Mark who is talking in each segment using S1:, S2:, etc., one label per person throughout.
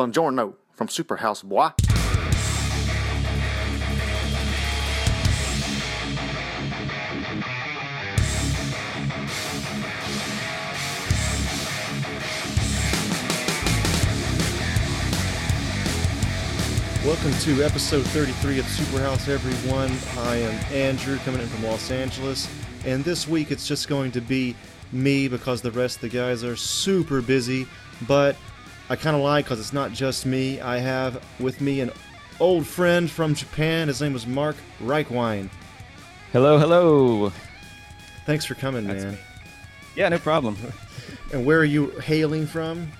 S1: Buongiorno from Superhouse, boy.
S2: Welcome to episode 33 of Superhouse, everyone. I am Andrew coming in from Los Angeles, and this week it's just going to be me because the rest of the guys are super busy. But I kind of lie because it's not just me. I have with me an old friend from Japan. His name was Mark Reichwein.
S3: Hello, hello.
S2: Thanks for coming,
S3: That's
S2: man.
S3: me. Yeah, no problem.
S2: And where are you hailing from?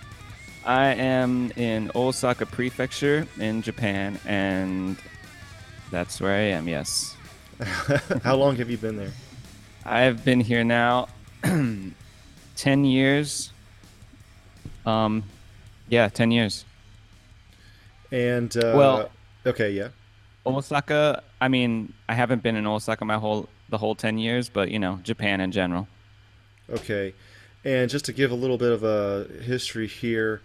S3: I am in Osaka Prefecture in Japan, and that's where I am, yes.
S2: How long have you been there?
S3: I've been here now 10 years. Um, yeah, 10 years.
S2: And uh,
S3: Well-
S2: okay, yeah.
S3: Osaka, I mean, I haven't been in Osaka my whole the whole 10 years, but you know, Japan in general.
S2: Okay. And just to give a little bit of a history here,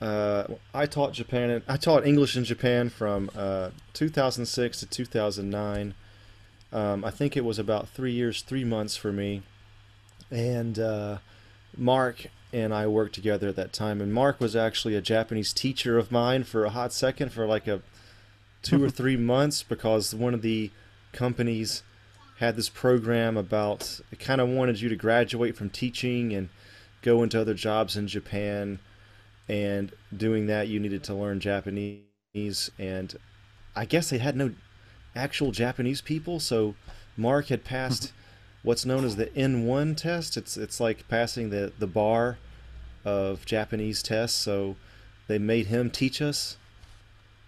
S2: uh, I taught Japan. I taught English in Japan from uh, 2006 to 2009. Um, I think it was about three years, three months for me. And uh, Mark and I worked together at that time. And Mark was actually a Japanese teacher of mine for a hot second, for like a two or three months, because one of the companies had this program about it kind of wanted you to graduate from teaching and go into other jobs in Japan. And doing that you needed to learn Japanese. And I guess they had no actual Japanese people. So Mark had passed what's known as the N1 test it's it's like passing the the bar of Japanese tests so they made him teach us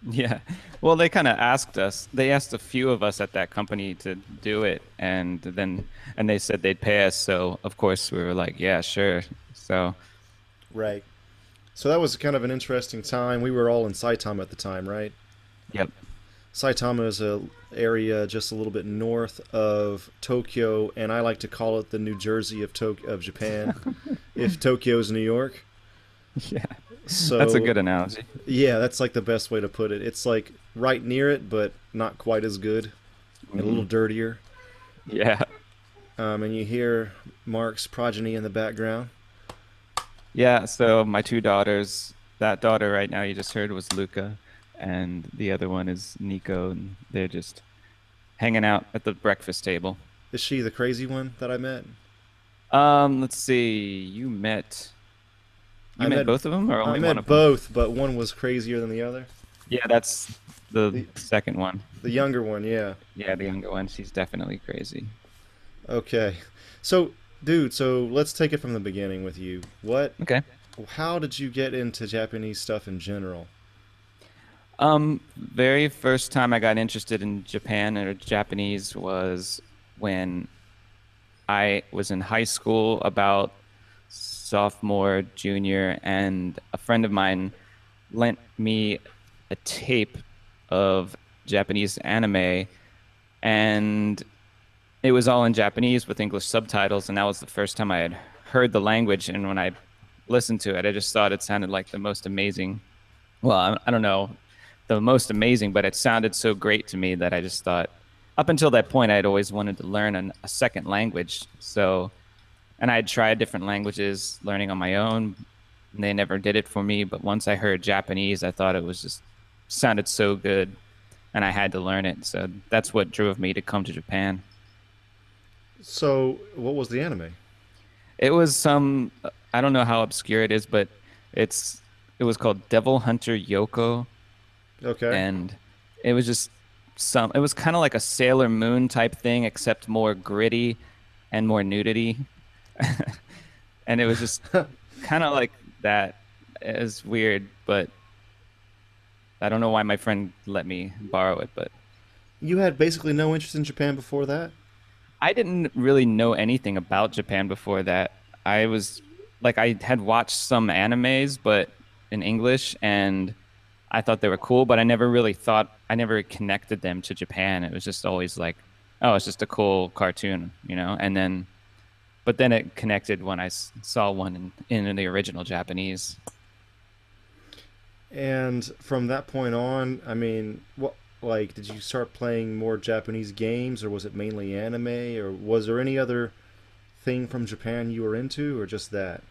S3: Yeah. Well, they kind of asked us. They asked a few of us at that company to do it, and then and they said they'd pay us. So of course we were like, yeah, sure. So
S2: right so that was kind of an interesting time we were all in Saitama at the time right
S3: yep.
S2: Saitama is a area just a little bit north of Tokyo, and I like to call it the New Jersey of Tok- of Japan. if Tokyo is New York,
S3: Yeah.
S2: so
S3: That's a good analogy.
S2: Yeah, that's like the best way to put it. It's like right near it, but not quite as good, and a little dirtier.
S3: Yeah.
S2: Um, and you hear Mark's progeny in the background.
S3: Yeah. So my two daughters. That daughter right now you just heard was Luca, and the other one is Nico, and they're just hanging out at the breakfast table.
S2: Is she the crazy one that I met?
S3: Um, let's see. You met. You
S2: I
S3: met,
S2: met-
S3: both of them, or only
S2: I
S3: one
S2: met both, but one was crazier than the other.
S3: Yeah, that's the
S2: The-
S3: second one.
S2: The younger one, yeah.
S3: Yeah, the younger one. She's definitely crazy.
S2: Okay. So, dude, so let's take it from the beginning with you. What
S3: Okay.
S2: how did you get into Japanese stuff in general?
S3: Um, very first time I got interested in Japan or Japanese was when I was in high school, about sophomore, junior, and a friend of mine lent me a tape of Japanese anime, and it was all in Japanese with English subtitles, and that was the first time I had heard the language. And when I listened to it, I just thought it sounded like the most amazing. Well, I, I don't know, the most amazing, but it sounded so great to me that I just thought. Up until that point, I had always wanted to learn an, a second language. So, and I had tried different languages, learning on my own. And they never did it for me. But once I heard Japanese, I thought it was just sounded so good, and I had to learn it. So that's what drove me to come to Japan.
S2: So, what was the anime?
S3: It was some I don't know how obscure it is, but it's it was called Devil Hunter Yoko,
S2: Okay.
S3: and it was just some. It was kind of like a Sailor Moon type thing, except more gritty and more nudity, and it was just kind of like that. It was weird, but I don't know why my friend let me borrow it, but
S2: you had basically no interest in Japan before that?
S3: I didn't really know anything about Japan before that. I was like I had watched some animes but in English and I thought they were cool, but I never really thought I never connected them to Japan. It was just always like, oh, it's just a cool cartoon, you know? And then but then it connected when I saw one in, in the original Japanese.
S2: And from that point on, I mean, what like did you start playing more Japanese games, or was it mainly anime, or was there any other thing from Japan you were into, or just that?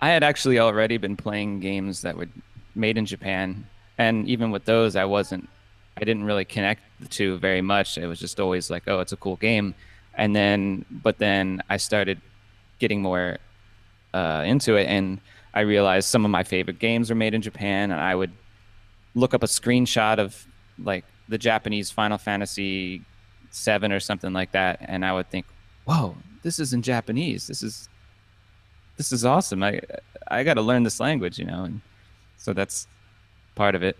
S3: I had actually already been playing games that were made in Japan, and even with those, I wasn't, I didn't really connect the two very much. It was just always like, oh, it's a cool game, and then, but then I started getting more uh, into it, and I realized some of my favorite games were made in Japan, and I would look up a screenshot of like the Japanese Final Fantasy seven or something like that, and I would think, "Whoa, this is in Japanese. This is this is awesome. I I got to learn this language, you know." And so that's part of it.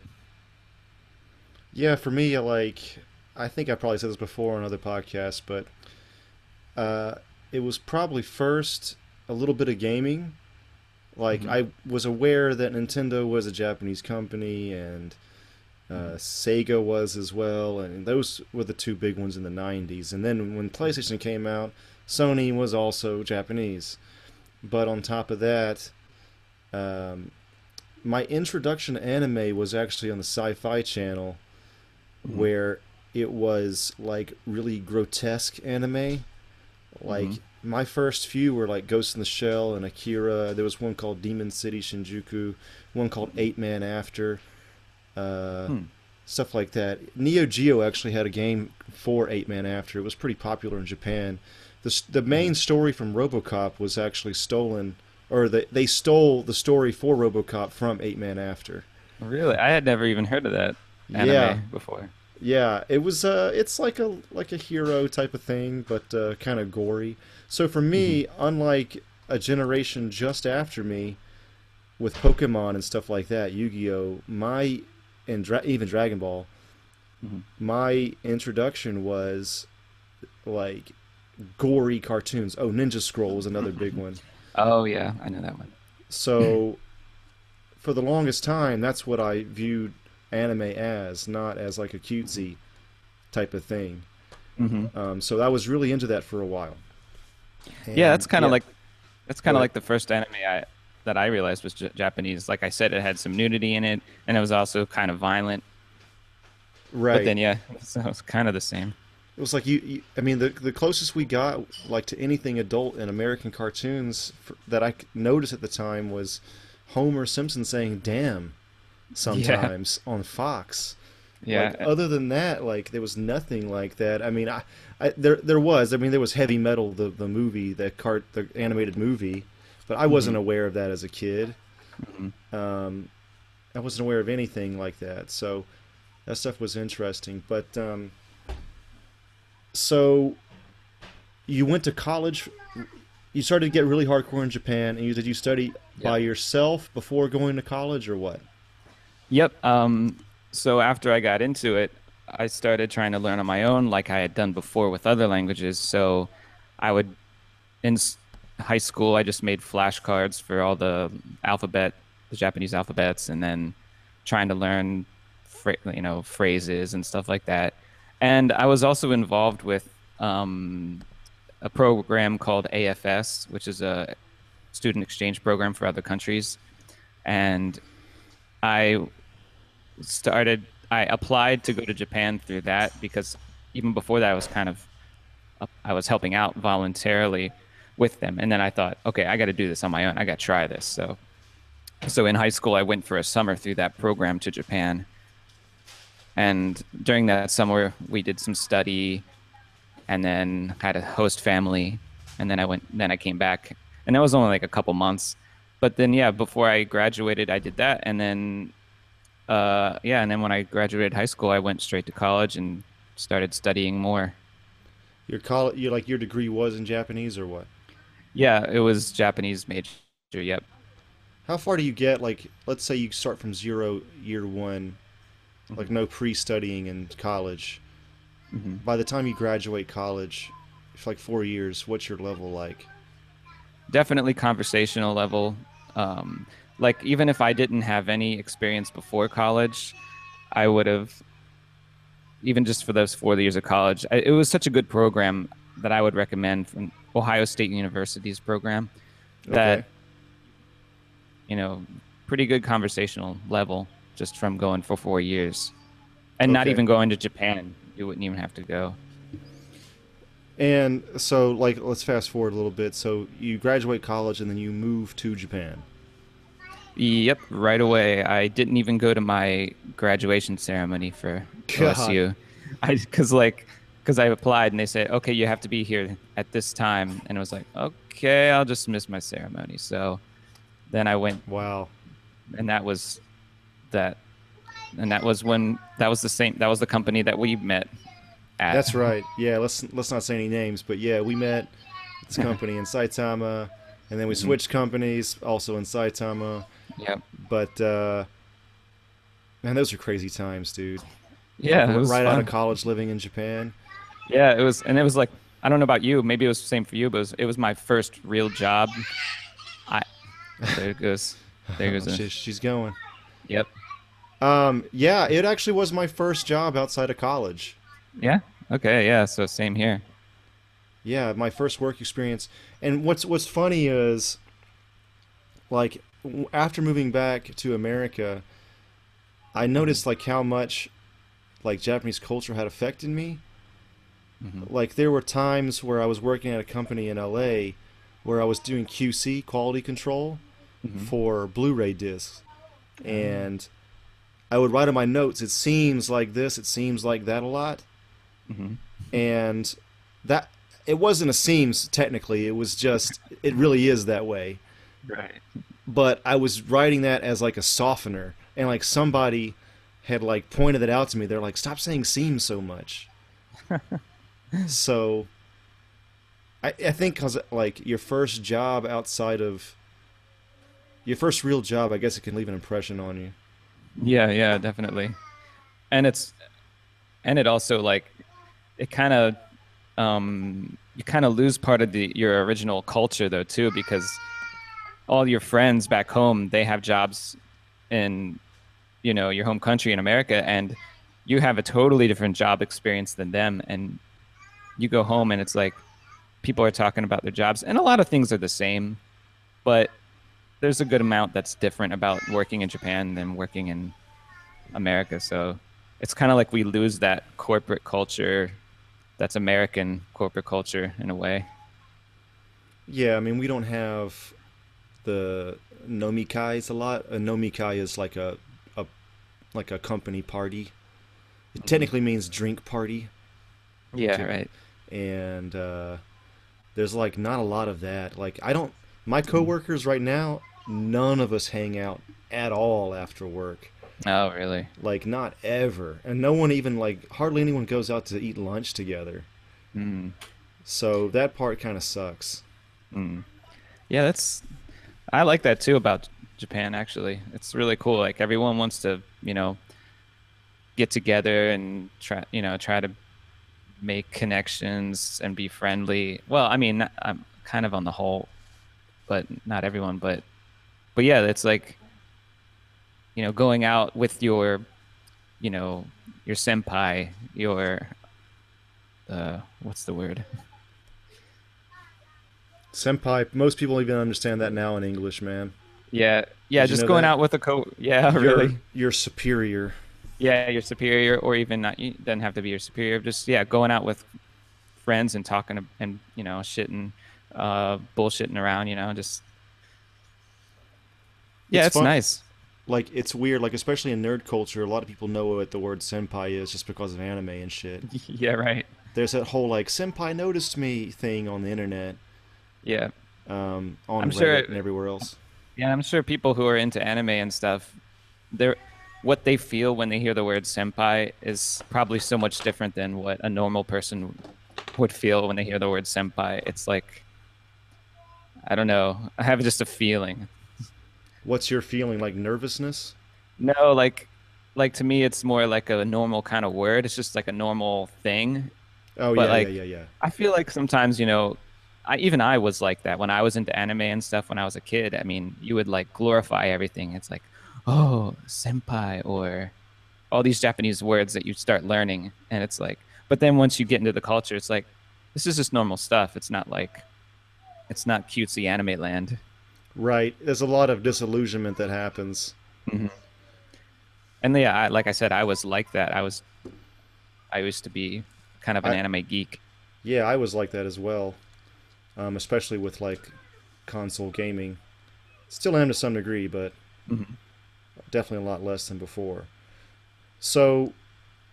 S2: Yeah, for me, like I think I probably said this before on other podcasts, but uh, it was probably first a little bit of gaming like mm-hmm. I was aware that Nintendo was a Japanese company and uh, mm-hmm. Sega was as well, and those were the two big ones in the '90s. And then when PlayStation came out, Sony was also Japanese. But on top of that, um, my introduction to anime was actually on the Sci-Fi Channel, mm-hmm. where it was like really grotesque anime, like mm-hmm my first few were like Ghost in the Shell and Akira. There was one called Demon City Shinjuku, one called Eight Man After, uh, hmm. stuff like that. Neo Geo actually had a game for Eight Man After. It was pretty popular in Japan. The the main hmm. story from RoboCop was actually stolen, or they they stole the story for RoboCop from Eight Man After.
S3: Really, I had never even heard of that anime yeah. before.
S2: Yeah, it was. Uh, it's like a like a hero type of thing, but uh, kind of gory. So for me, mm-hmm. unlike a generation just after me, with Pokemon and stuff like that, Yu-Gi-Oh, my and Dra- even Dragon Ball, mm-hmm. my introduction was like gory cartoons. Oh, Ninja Scroll was another big one.
S3: Oh yeah, I know that one.
S2: So for the longest time, that's what I viewed anime as, not as like a cutesy type of thing. Mm-hmm. Um, so I was really into that for a while.
S3: And, yeah, that's kind of yeah. like that's kind of like the first anime I, that I realized was J- Japanese. Like I said, it had some nudity in it, and it was also kind of violent.
S2: Right.
S3: But then, yeah, so it was kind of the same.
S2: It was like you, you, I mean, the the closest we got like to anything adult in American cartoons for, that I noticed at the time was Homer Simpson saying "damn" sometimes yeah. on Fox.
S3: Yeah.
S2: Like, other than that, like there was nothing like that. I mean, I, I, there there was. I mean, there was Heavy Metal, the the movie, the cart, the animated movie, but I wasn't mm-hmm. aware of that as a kid. Mm-hmm. Um, I wasn't aware of anything like that. So that stuff was interesting. But um, so you went to college. You started to get really hardcore in Japan, and you did you study yep. by yourself before going to college, or what?
S3: Yep. Um, so after I got into it, I started trying to learn on my own, like I had done before with other languages. So I would, in high school, I just made flashcards for all the alphabet, the Japanese alphabets, and then trying to learn, you know, phrases and stuff like that. And I was also involved with um, a program called AFS, which is a student exchange program for other countries. And I started I applied to go to Japan through that because even before that I was kind of I was helping out voluntarily with them. And then I thought okay I got to do this on my own. I got to try this. So so in high school I went for a summer through that program to Japan and during that summer we did some study and then had a host family and then I went then I came back and that was only like a couple months but then yeah before I graduated I did that and then uh, yeah, and then when I graduated high school, I went straight to college and started studying more.
S2: Your college, you like your degree was in Japanese or what?
S3: Yeah, it was Japanese major. Yep.
S2: How far do you get? Like, let's say you start from zero year one, mm-hmm. like no pre-studying in college. Mm-hmm. By the time you graduate college, for like four years, what's your level like?
S3: Definitely conversational level. Um, like even if I didn't have any experience before college, I would have even just for those four years of college. I, it was such a good program that I would recommend from Ohio State University's program that okay. you know pretty good conversational level just from going for four years, and not even going to Japan. You wouldn't even have to go.
S2: And so, like, let's fast forward a little bit. So you graduate college, and then you move to Japan.
S3: Yep, right away. I didn't even go to my graduation ceremony for
S2: God.
S3: OSU. I because like because I applied and they said, okay, you have to be here at this time, and I was like, okay, I'll just miss my ceremony. So then I went,
S2: Wow.
S3: and that was that, and that was when that was the same. That was the company that we met at.
S2: That's right. Yeah. Let's let's not say any names, but yeah, we met this company in Saitama, and then we
S3: Mm-hmm.
S2: switched companies, also in Saitama.
S3: Yep.
S2: But uh, man, those are crazy times, dude.
S3: Yeah, it was
S2: right out of college, living in Japan.
S3: Yeah, it was, and it was like I don't know about you. Maybe it was the same for you, but it was, it was my first real job. I there it goes. There it goes.
S2: Oh, she, she's going.
S3: Yep.
S2: Um, yeah, it actually was my first job outside of college.
S3: Yeah. Okay. Yeah. So same here.
S2: Yeah, my first work experience. And what's what's funny is, like, after moving back to America, I noticed like how much, like, Japanese culture had affected me. Like, there were times where I was working at a company in LA, where I was doing QC quality control for Blu-ray discs, and I would write in my notes. It seems like this. It seems like that a lot mm-hmm. and that it wasn't a seems technically it was just it really is that way
S3: Right.
S2: but i was writing that as like a softener and like somebody had like pointed it out to me they're like stop saying seems so much so i i think cuz like your first job outside of your first real job i guess it can leave an impression on you
S3: Yeah. Yeah. Definitely. And it's, and it also like, it kind of, um, you kind of lose part of the your original culture though too because all your friends back home they have jobs in you know your home country in america and you have a totally different job experience than them and you go home and it's like people are talking about their jobs and a lot of things are the same but there's a good amount that's different about working in japan than working in america so it's kind of like we lose that corporate culture that's american corporate culture in a way
S2: Yeah, I mean, we don't have the nomikais a lot. A nomikai is like a, a like a company party. It technically means drink party,
S3: yeah
S2: Okay.
S3: right
S2: and uh, there's like not a lot of that. Like I don't, my coworkers right now, none of us hang out at all after work.
S3: oh really
S2: Like not ever, and no one even like hardly anyone goes out to eat lunch together.
S3: mm.
S2: So that part kind of sucks.
S3: Mm. Yeah, that's. I like that too about Japan. Actually, it's really cool. Like everyone wants to, you know, get together and try, you know, try to make connections and be friendly. Well, I mean, I'm kind of on the whole, but not everyone. But, but yeah, it's like, you know, going out with your, you know, your senpai, your, uh, what's the word?
S2: Senpai. Most people even understand that now in English, man.
S3: Yeah, yeah,
S2: Did you
S3: just
S2: know
S3: going
S2: that?
S3: out with a co. Yeah,
S2: Your-
S3: really.
S2: your superior.
S3: Yeah, your superior, or even not. You doesn't have to be your superior. Just yeah, going out with friends and talking and you know shitting, uh, bullshitting around. You know, just yeah,
S2: It's
S3: it's, nice.
S2: like it's weird like especially in nerd culture a lot of people know what the word senpai is just because of anime and shit
S3: yeah, right.
S2: there's that whole like senpai noticed me thing on the internet
S3: Yeah,
S2: um, on
S3: I'm
S2: Reddit
S3: sure-
S2: and everywhere else
S3: yeah. I'm sure people who are into anime and stuff, they're what they feel when they hear the word senpai is probably so much different than what a normal person would feel when they hear the word senpai. It's like I don't know. I have just a feeling.
S2: What's your feeling like nervousness
S3: No, like like to me it's more like a normal kind of word. It's just like a normal thing.
S2: oh
S3: But,
S2: yeah,
S3: like-
S2: yeah yeah yeah
S3: I feel like sometimes, you know, I even I was like that when I was into anime and stuff when I was a kid. I mean, you would like glorify everything. It's like, "Oh, senpai" or all these Japanese words that you start learning and it's like but then once you get into the culture, it's like this is just normal stuff. It's not like it's not cutesy anime land.
S2: Right there's a lot of disillusionment that happens
S3: And yeah, I, like I said, I was like that. I was, I used to be kind of an
S2: I-
S3: anime geek.
S2: Yeah, I was like that as well, um, especially with like console gaming. Still am to some degree, but
S3: Mhm.
S2: definitely a lot less than before. So,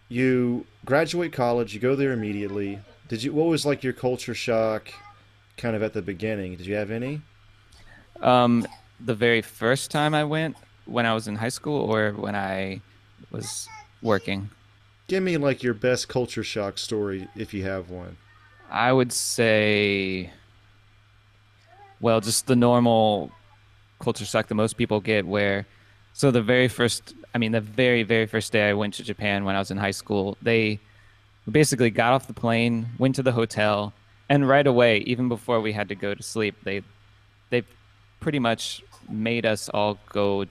S2: you graduate college, you go there immediately. Did you? What was like your culture shock, kind of at the beginning? Did you have any?
S3: Um, the very first time I went, when I was in high school, or when I was working,
S2: Give me like your best culture shock story if you have one.
S3: I would say, well, just the normal culture shock that most people get. Where, so the very first, I mean, the very very first day I went to Japan when I was in high school, they basically got off the plane, went to the hotel, and right away, even before we had to go to sleep, they they pretty much made us all go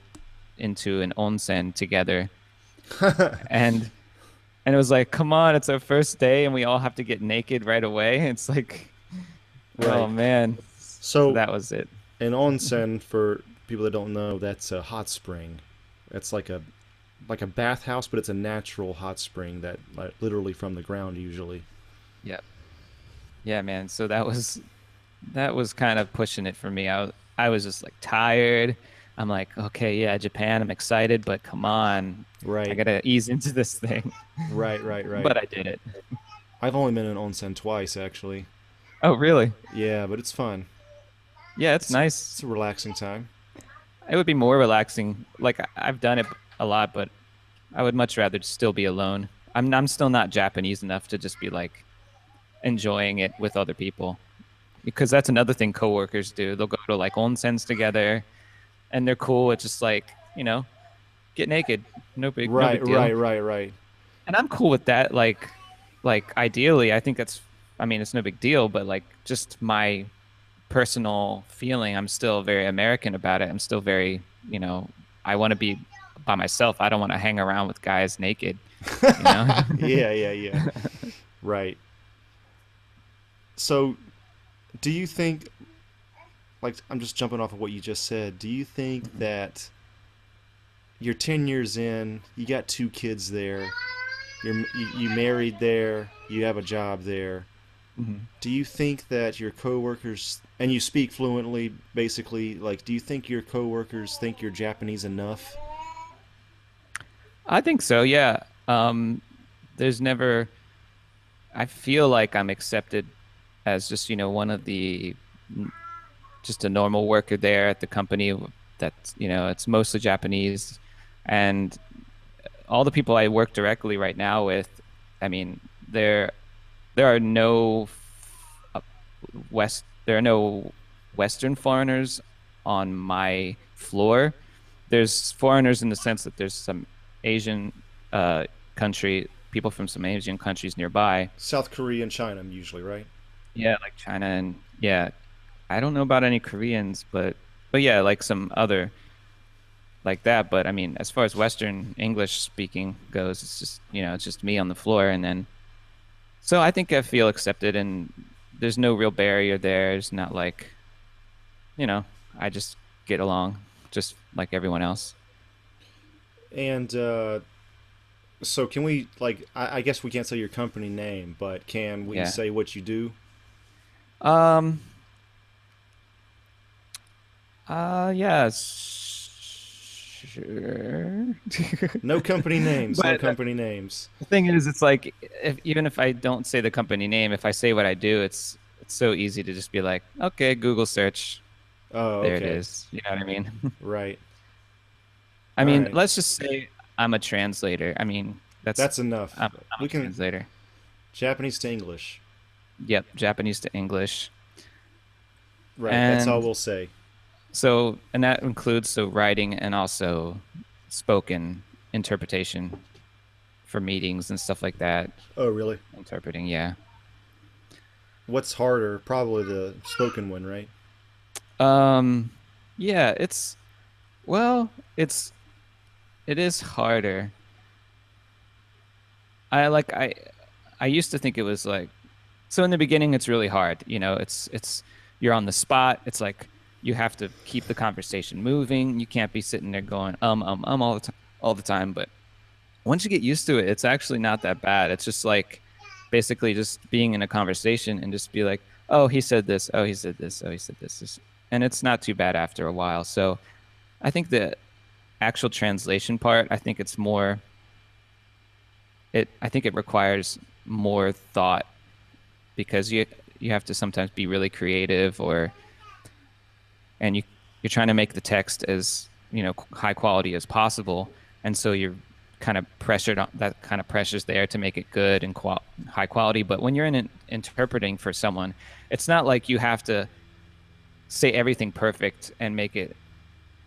S3: into an onsen together. and and it was like, come on, it's our first day and we all have to get naked right away. It's like oh man.
S2: So
S3: that was it.
S2: An onsen, for people that don't know, that's a hot spring. It's like a like a bathhouse, but it's a natural hot spring that like, literally from the ground usually.
S3: Yep. Yeah, man. So that was that was kind of pushing it for me. I I was just like tired. I'm like, okay, yeah, Japan. I'm excited, but come on,
S2: Right.
S3: I gotta ease into this thing.
S2: Right, right, right.
S3: But I did it.
S2: I've only been in onsen twice actually.
S3: Oh, really?
S2: Yeah, but it's fun.
S3: Yeah, it's nice.
S2: It's a relaxing time.
S3: It would be more relaxing. Like I- I've done it a lot, but I would much rather still be alone. I'm I'm still not Japanese enough to just be like enjoying it with other people. Because that's another thing coworkers do. They'll go to like onsens together and they're cool. It's just like, you know, get naked. No big, no
S2: Right,
S3: big deal.
S2: right, right, right.
S3: And I'm cool with that. Like like ideally I think that's I mean it's no big deal, but like just my personal feeling, I'm still very American about it. I'm still very, you know, I want to be by myself. I don't want to hang around with guys naked. You know?
S2: yeah, yeah, yeah. right. So, do you think, like, I'm just jumping off of what you just said, do you think that you're 10 years in, you got two kids there, you're, you, you married there, you have a job there.
S3: Mhm.
S2: Do you think that your coworkers, and you speak fluently, basically, like, do you think your coworkers think you're Japanese enough?
S3: I think so. Yeah. Um, there's never. I feel like I'm accepted as just you know one of the, just a normal worker there at the company. That you know it's mostly Japanese, and all the people I work directly right now with. I mean, there, there are no west. There are no Western foreigners on my floor. There's foreigners in the sense that there's some Asian uh, country, people from some Asian countries nearby.
S2: South Korea and China, usually, right?
S3: Yeah, like China and yeah, I don't know about any Koreans, but but yeah, like some other like that. But I mean, as far as Western English speaking goes, it's just you know it's just me on the floor, and then so I think I feel accepted, and there's no real barrier there. It's not like you know I just get along just like everyone else.
S2: And uh, so, can we like? I, I guess we can't say your company name, but can we
S3: Yeah.
S2: say what you do?
S3: Um. Uh, yes. Sure.
S2: No company names. no
S3: But-
S2: company names.
S3: the thing is, it's like if, even if I don't say the company name, if I say what I do, it's it's so easy to just be like, okay, Google search,
S2: Oh,
S3: there
S2: okay.
S3: it is. You know what I mean?
S2: Right.
S3: I mean,
S2: Alright.
S3: let's just say I'm a translator. I mean, that's
S2: That's enough.
S3: I'm, I'm
S2: we
S3: a
S2: can
S3: translator.
S2: Japanese to English.
S3: Yep, Japanese to English.
S2: Right. that's all we'll say.
S3: So, and that includes so writing and also spoken interpretation for meetings and stuff like that.
S2: Oh, really?
S3: Interpreting, yeah.
S2: What's harder? Probably the spoken one, right?
S3: Um, yeah, it's well, it's it is harder. I like I I used to think it was like so in the beginning it's really hard, you know, it's it's you're on the spot. It's like you have to keep the conversation moving. You can't be sitting there going um um um all the time all the time, but once you get used to it, it's actually not that bad. It's just like basically just being in a conversation and just be like, oh, he said this, oh, he said this, oh, he said this, this. and it's not too bad after a while. So I think the actual translation part, I think it's more. It I think it requires more thought because you you have to sometimes be really creative or and you you're trying to make the text as you know high quality as possible and so you're kind of pressured on that kind of pressure's there to make it good and qual- high quality but when you're in an, interpreting for someone it's not like you have to say everything perfect and make it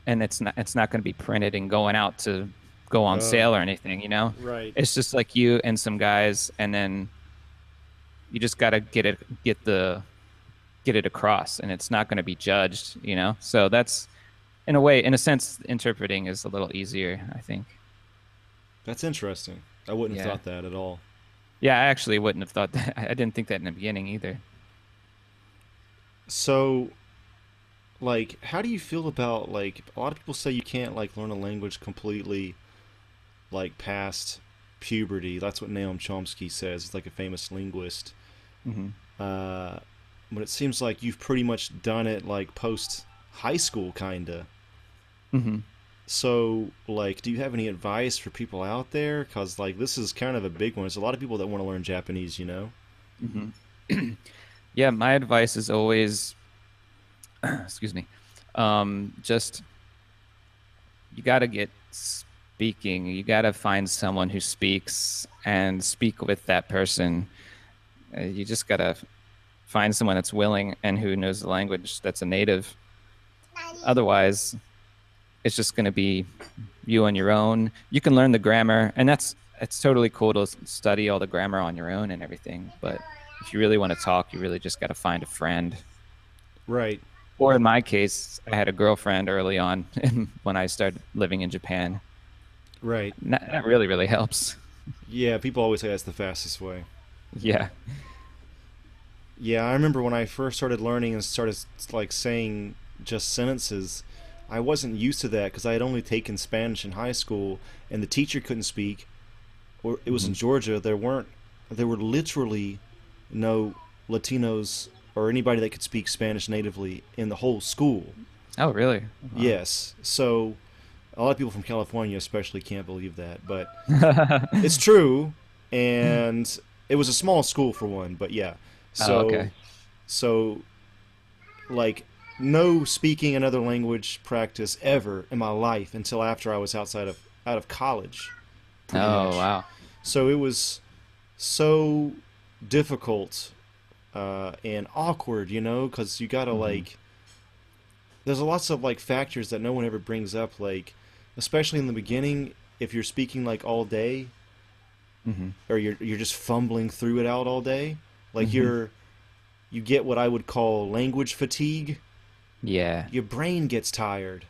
S3: and it's not it's not going to be printed and going out to go on
S2: Oh.
S3: sale or anything you know
S2: Right.
S3: it's just like you and some guys and then you just got to get it get the get it across and it's not going to be judged you know so that's in a way in a sense interpreting is a little easier i think
S2: That's interesting. I wouldn't have thought that at all.
S3: yeah i actually wouldn't have thought that i didn't think that in the beginning either
S2: So, like, how do you feel about like a lot of people say you can't like learn a language completely, like past puberty. That's what Noam Chomsky says. He's like a famous linguist.
S3: Hmm
S2: Uh, but it seems like you've pretty much done it like post high school, kinda.
S3: hmm
S2: So, like, do you have any advice for people out there? Because like this is kind of a big one. There's a lot of people that want to learn Japanese, you know.
S3: hmm yeah my advice is always excuse me um, just you got to get speaking you got to find someone who speaks and speak with that person uh, you just got to find someone that's willing and who knows the language that's a native otherwise it's just going to be you on your own you can learn the grammar and that's it's totally cool to study all the grammar on your own and everything but if you really want to talk you really just got to find a friend
S2: Right.
S3: or in my case i had a girlfriend early on when i started living in japan
S2: Right.
S3: That, that really really helps
S2: Yeah. People always say that's the fastest way.
S3: yeah
S2: Yeah, I remember when I first started learning and started like saying just sentences, I wasn't used to that because I had only taken Spanish in high school and the teacher couldn't speak. Or it was in mm-hmm. Georgia. There weren't. There were literally no Latinos or anybody that could speak Spanish natively in the whole school.
S3: oh really
S2: Yes. So a lot of people from California especially can't believe that, but it's true and it was a small school for one, but yeah. So
S3: oh, okay
S2: so like no speaking another language practice ever in my life until after I was outside of out of college.
S3: oh
S2: much.
S3: wow
S2: So it was so difficult uh, and awkward, you know, because you gotta like. There's a lots of like factors that no one ever brings up, like especially in the beginning, if you're speaking like all day,
S3: hmm
S2: or you're you're just fumbling through it out all day, like you're you get what I would call language fatigue.
S3: yeah
S2: Your brain gets tired.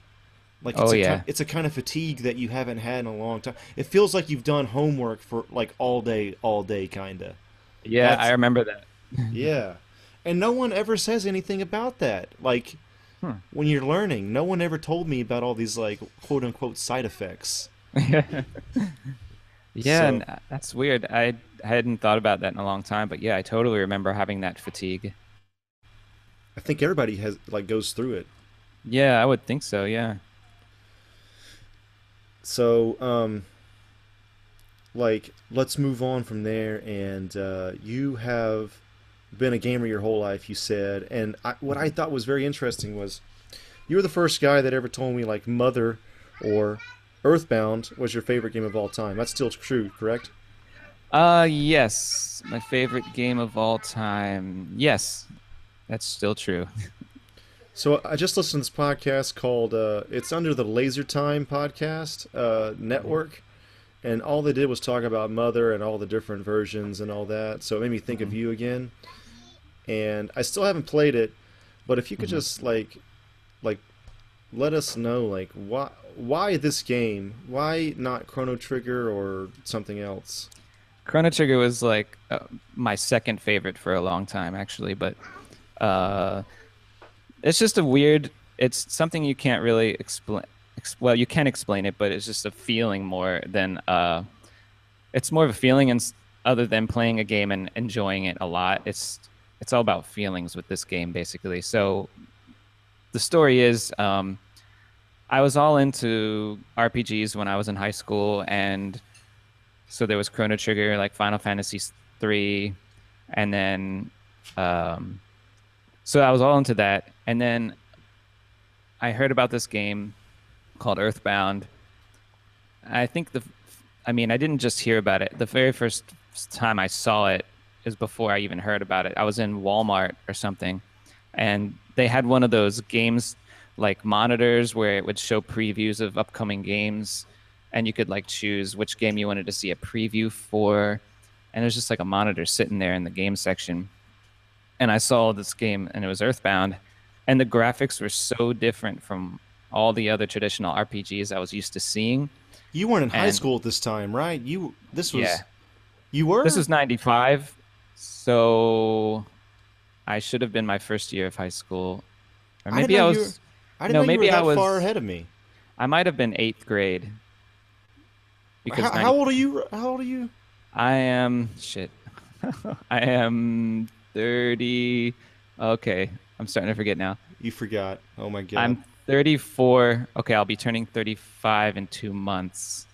S2: Like
S3: Oh,
S2: it's a
S3: yeah.
S2: ki- it's a kind of fatigue that you haven't had in a long time. It feels like you've done homework for like all day, all day, kinda.
S3: yeah
S2: That's-
S3: i remember that
S2: Yeah. And no one ever says anything about that. Like
S3: Hmm.
S2: when you're learning, no one ever told me about all these like quote unquote side effects.
S3: yeah
S2: So-
S3: and uh, that's weird i I hadn't thought about that in a long time but yeah i totally remember having that fatigue
S2: I think everybody has like goes through it.
S3: yeah i would think so yeah
S2: So, um like let's move on from there and uh you have been a gamer your whole life, you said. And I, what I thought was very interesting was you were the first guy that ever told me like Mother or Earthbound was your favorite game of all time. That's still true, correct?
S3: Uh, yes. My favorite game of all time. Yes, that's still true.
S2: So I just listened to this podcast called uh, it's under the Laser Time podcast uh, network, and all they did was talk about Mother and all the different versions and all that. So it made me think of you again. And I still haven't played it, but if you could just like, like, let us know like why why this game? Why not Chrono Trigger or something else?
S3: Chrono Trigger was like uh, my second favorite for a long time, actually. But uh, it's just a weird. It's something you can't really explain. Ex- well, you can explain it, but it's just a feeling more than uh, it's more of a feeling, and other than playing a game and enjoying it a lot, it's it's all about feelings with this game basically. So the story is, um, I was all into RPGs when I was in high school, and so there was Chrono Trigger, like Final Fantasy three, and then um, so I was all into that, and then I heard about this game called Earthbound. I think the, I mean, I didn't just hear about it. The very first time I saw it is before I even heard about it. I was in Walmart or something, and they had one of those games like monitors where it would show previews of upcoming games, and you could like choose which game you wanted to see a preview for. And there's just like a monitor sitting there in the game section. And I saw this game, and it was Earthbound, and the graphics were so different from all the other traditional RPGs I was used to seeing.
S2: You weren't in high
S3: And-
S2: school at this time, right? You this was
S3: Yeah.
S2: you were
S3: This was 95, so I should have been my first year of high school. Or
S2: I
S3: maybe I,
S2: you
S3: was
S2: I didn't
S3: no,
S2: know
S3: maybe
S2: you were
S3: I was-
S2: far ahead of me.
S3: I might have been 8th grade. Because
S2: How,
S3: 90
S2: how old are you? How old are you?
S3: I am shit. I am 30 Okay, I'm starting to forget now.
S2: You forgot. Oh my god.
S3: I'm 34. Okay, I'll be turning 35 in 2 months.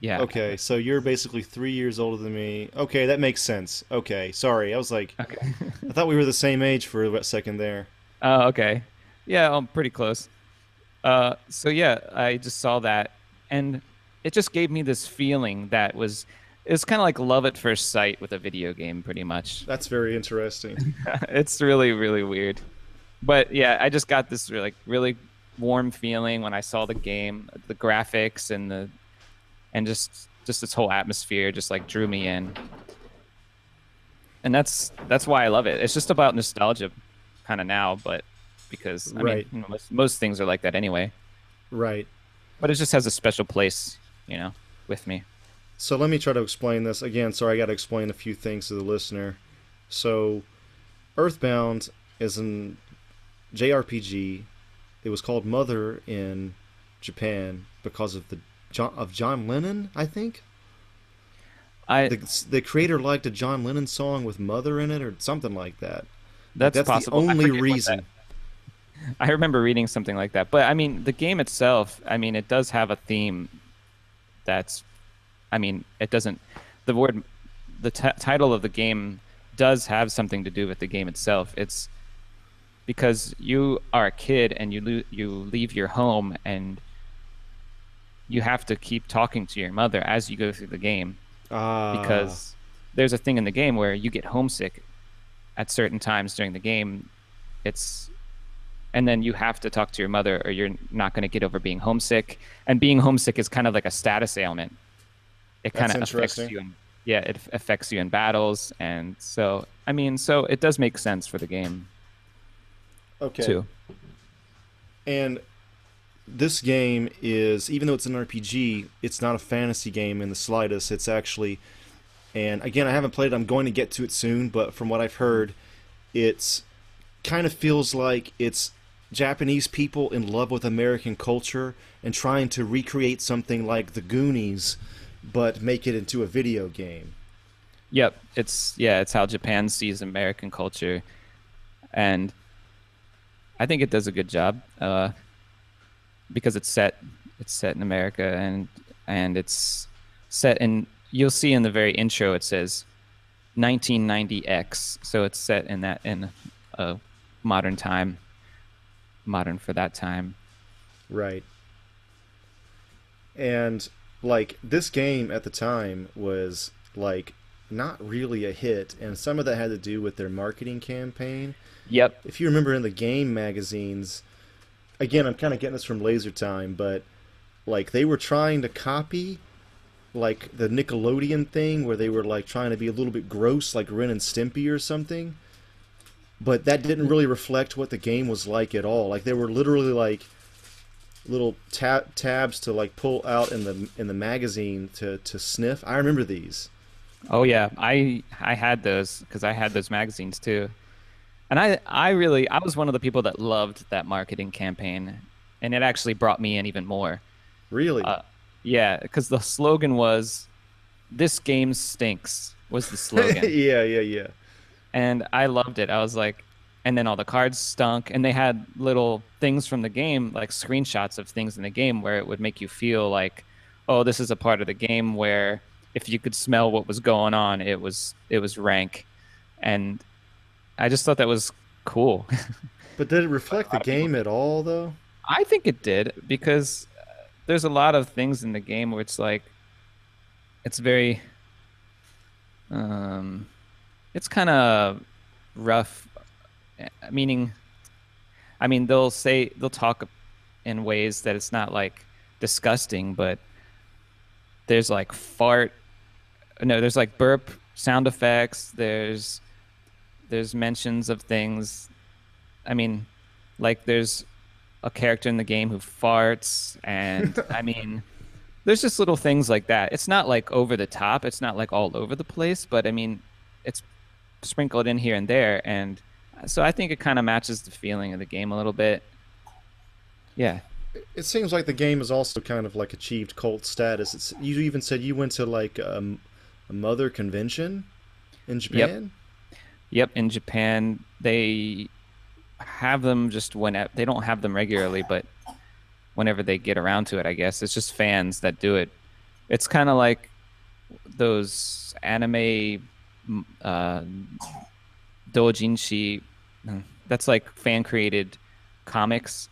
S3: Yeah.
S2: Okay, so you're basically three years older than me. Okay, that makes sense. Okay, sorry. I was like,
S3: Okay.
S2: I thought we were the same age for a second there.
S3: Oh, okay. Yeah, I'm pretty close. Uh, so yeah, I just saw that, and it just gave me this feeling that was it's kind of like love at first sight with a video game, pretty much.
S2: That's very interesting.
S3: it's really really weird, but yeah, I just got this like really warm feeling when I saw the game, the graphics and the and just just this whole atmosphere just like drew me in. And that's that's why I love it. It's just about nostalgia, kind of now, but because I
S2: Right.
S3: mean most, most things are like that anyway.
S2: right.
S3: But it just has a special place, you know, with me.
S2: So let me try to explain this again. Sorry, I got to explain a few things to the listener. So, Earthbound is an JRPG. It was called Mother in Japan because of the John, of John Lennon, I think.
S3: I
S2: The, the creator liked a John Lennon song with Mother in it, or something like that.
S3: that's,
S2: That's
S3: possible.
S2: the only
S3: what
S2: reason.
S3: that- I remember reading something like that. But I mean, the game itself, I mean, it does have a theme that's, I mean, it doesn't, the word, the t- title of the game does have something to do with the game itself. It's because you are a kid and you, lo- you leave your home and you have to keep talking to your mother as you go through the game
S2: Ah,
S3: because there's a thing in the game where you get homesick at certain times during the game. It's and then you have to talk to your mother or you're not going to get over being homesick. And being homesick is kind of like a status ailment. It kind of affects you in yeah, it affects you in battles and so I mean, so it does make sense for the game
S2: okay.
S3: too.
S2: And this game is, even though it's an RPG, it's not a fantasy game in the slightest. It's actually, and again, I haven't played it. I'm going to get to it soon, but from what I've heard, it's kind of feels like it's Japanese people in love with American culture and trying to recreate something like the Goonies, but make it into a video game.
S3: Yep, it's yeah, it's how Japan sees American culture, and I think it does a good job uh, because it's set it's set in America and and it's set in. You'll see in the very intro it says 1990X, so it's set in that in a modern time, modern for that time.
S2: Right. And like this game at the time was like not really a hit and some of that had to do with their marketing campaign.
S3: Yep,
S2: If you remember in the game magazines, again, I'm kind of getting this from Laser Time, but like they were trying to copy like the Nickelodeon thing where they were like trying to be a little bit gross like Ren and Stimpy or something. But that didn't really reflect what the game was like at all. Like they were literally like little tab tabs to like pull out in the in the magazine to to sniff. I remember these.
S3: Oh yeah, I I had those because I had those magazines too, and I I really I was one of the people that loved that marketing campaign, and it actually brought me in even more.
S2: Really?
S3: Uh, yeah, because the slogan was "This game stinks" was the slogan.
S2: yeah, yeah, yeah.
S3: and I loved it. I was like, and then all the cards stunk, and they had little things from the game, like screenshots of things in the game, where it would make you feel like, oh, this is a part of the game where if you could smell what was going on, it was it was rank, and I just thought that was cool.
S2: But did it reflect the game at all, though?
S3: I think it did because uh, there's a lot of things in the game where it's like it's very um it's kind of rough uh, meaning I mean they'll say they'll talk in ways that it's not like disgusting but there's like fart no there's like burp sound effects there's there's mentions of things I mean, like there's a character in the game who farts, and I mean, there's just little things like that. It's not like over the top. It's not like all over the place, but I mean, it's sprinkled in here and there, and so I think it kind of matches the feeling of the game a little bit. Yeah.
S2: It seems like the game has also kind of like achieved cult status. It's, you even said you went to like um, a mother convention in Japan.
S3: Yep, in Japan they have them just when they don't have them regularly, but whenever they get around to it, I guess it's just fans that do it. It's kind of like those anime uh, doujinshi. That's like fan created comics.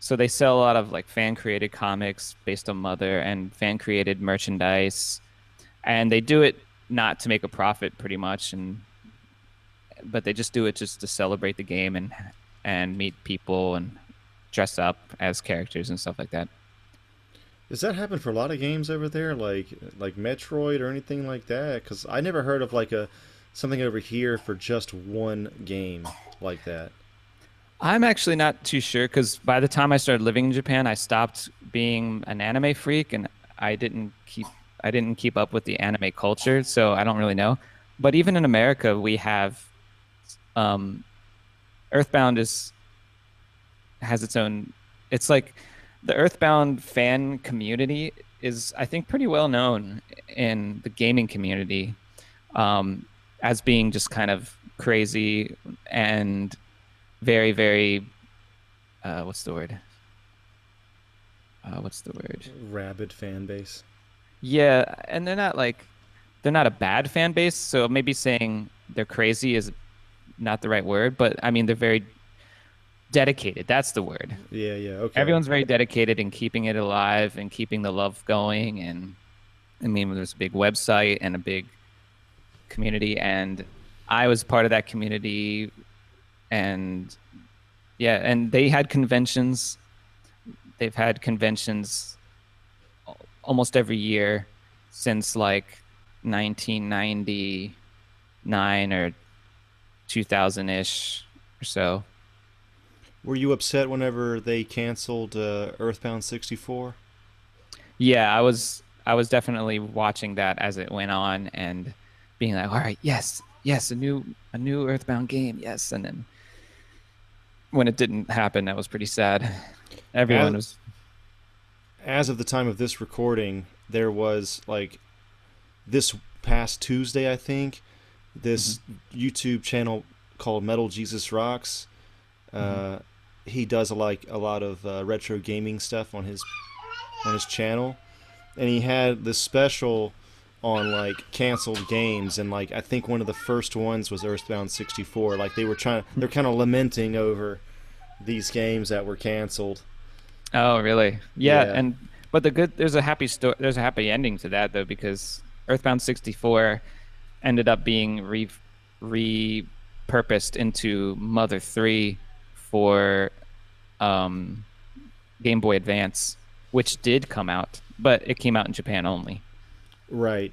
S3: So they sell a lot of like fan created comics based on Mother and fan created merchandise, and they do it not to make a profit, pretty much, and but they just do it just to celebrate the game and and meet people and dress up as characters and stuff like that.
S2: Does that happen for a lot of games over there, like like Metroid or anything like that? Because I never heard of like a something over here for just one game like that.
S3: I'm actually not too sure because by the time I started living in Japan, I stopped being an anime freak and I didn't keep I didn't keep up with the anime culture, so I don't really know. But even in America, we have um, Earthbound is has its own. It's like the Earthbound fan community is, I think, pretty well known in the gaming community um, as being just kind of crazy and very, very. Uh, what's the word? Uh, what's the word?
S2: Rabid fan base.
S3: Yeah, and they're not like they're not a bad fan base. So maybe saying they're crazy is not the right word, but I mean they're very dedicated. That's the word.
S2: Yeah, yeah. Okay.
S3: Everyone's very dedicated in keeping it alive and keeping the love going. And I mean, there's a big website and a big community, and I was part of that community. And yeah, and they had conventions. They've had conventions almost every year since like 1999 or 2000 ish or so.
S2: Were you upset whenever they canceled uh, Earthbound 64?
S3: Yeah, I was. I was definitely watching that as it went on and being like, "All right, yes, yes, a new a new Earthbound game, yes." And then when it didn't happen, that was pretty sad. Everyone
S2: as,
S3: was.
S2: As of the time of this recording, there was like this past Tuesday, I think, this mm-hmm. YouTube channel called Metal Jesus Rocks. Uh, mm-hmm. He does a, like a lot of uh, retro gaming stuff on his on his channel, and he had this special on like canceled games, and like I think one of the first ones was Earthbound 64. Like they were trying, they're kind of lamenting over these games that were canceled.
S3: Oh, really? Yeah, yeah, and but the good there's a happy story. There's a happy ending to that though because Earthbound 64 ended up being re repurposed into Mother 3 for um, Game Boy Advance, which did come out, but it came out in Japan only.
S2: Right.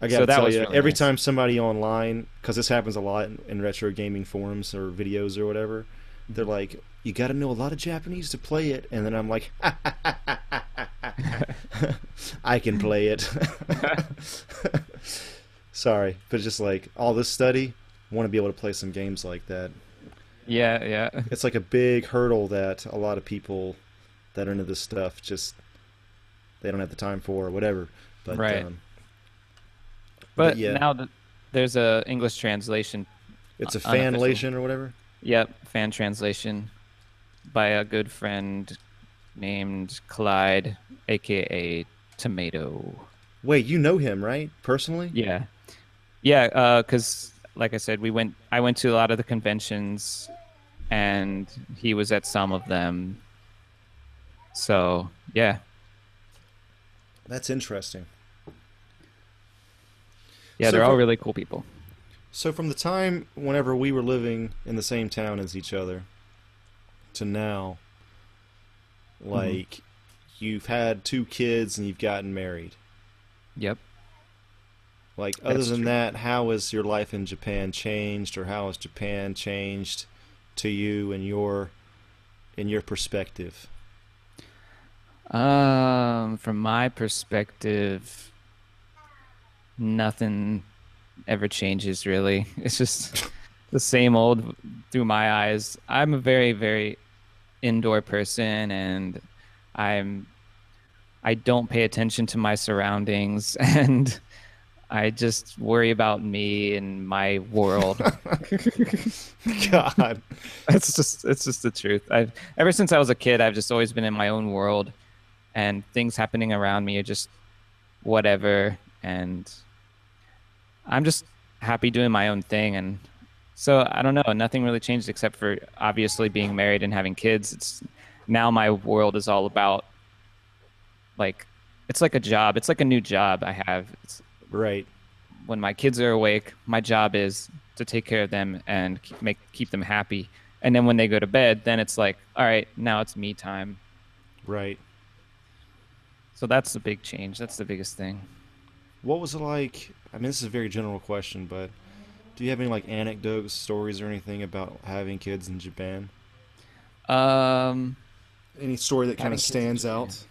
S2: I gotta so tell you, really every nice. time somebody online, because this happens a lot in, in, retro gaming forums or videos or whatever, they're like, "You got to know a lot of Japanese to play it," and then I'm like, "I can play it." Sorry, but just like all this study, want to be able to play some games like that.
S3: Yeah, yeah.
S2: It's like a big hurdle that a lot of people that are into this stuff just they don't have the time for or whatever. But
S3: right.
S2: Um,
S3: But
S2: yeah.
S3: now that there's a English translation.
S2: It's a fanlation or whatever.
S3: Yep, fan translation by a good friend named Clyde, aka Tomato.
S2: Wait, you know him, right? Personally?
S3: Yeah, yeah. Uh, because, like I said, we went. I went to a lot of the conventions, and he was at some of them. So yeah,
S2: That's interesting.
S3: yeah,
S2: So
S3: they're all really cool people.
S2: So from the time whenever we were living in the same town as each other to now, mm-hmm. like you've had two kids and you've gotten married.
S3: Yep.
S2: Like other
S3: That's
S2: than
S3: true.
S2: that, how has your life in Japan changed or how has Japan changed to you and your in your perspective?
S3: Um, from my perspective, nothing ever changes really. It's just the same old through my eyes. I'm a very, very indoor person and I'm I don't pay attention to my surroundings and I just worry about me and my world.
S2: God.
S3: it's just it's just the truth. I've ever since I was a kid, I've just always been in my own world, and things happening around me are just whatever. And I'm just happy doing my own thing. And so I don't know. Nothing really changed except for obviously being married and having kids. It's now my world is all about like it's like a job. It's like a new job I have. It's
S2: Right.
S3: when my kids are awake, my job is to take care of them and keep, make keep them happy. And then when they go to bed, then it's like, all right, now it's me time.
S2: Right.
S3: So that's the big change. That's the biggest thing.
S2: What was it like? I mean, this is a very general question, but do you have any like anecdotes, stories, or anything about having kids in Japan?
S3: Um,
S2: Any story that kind of stands out?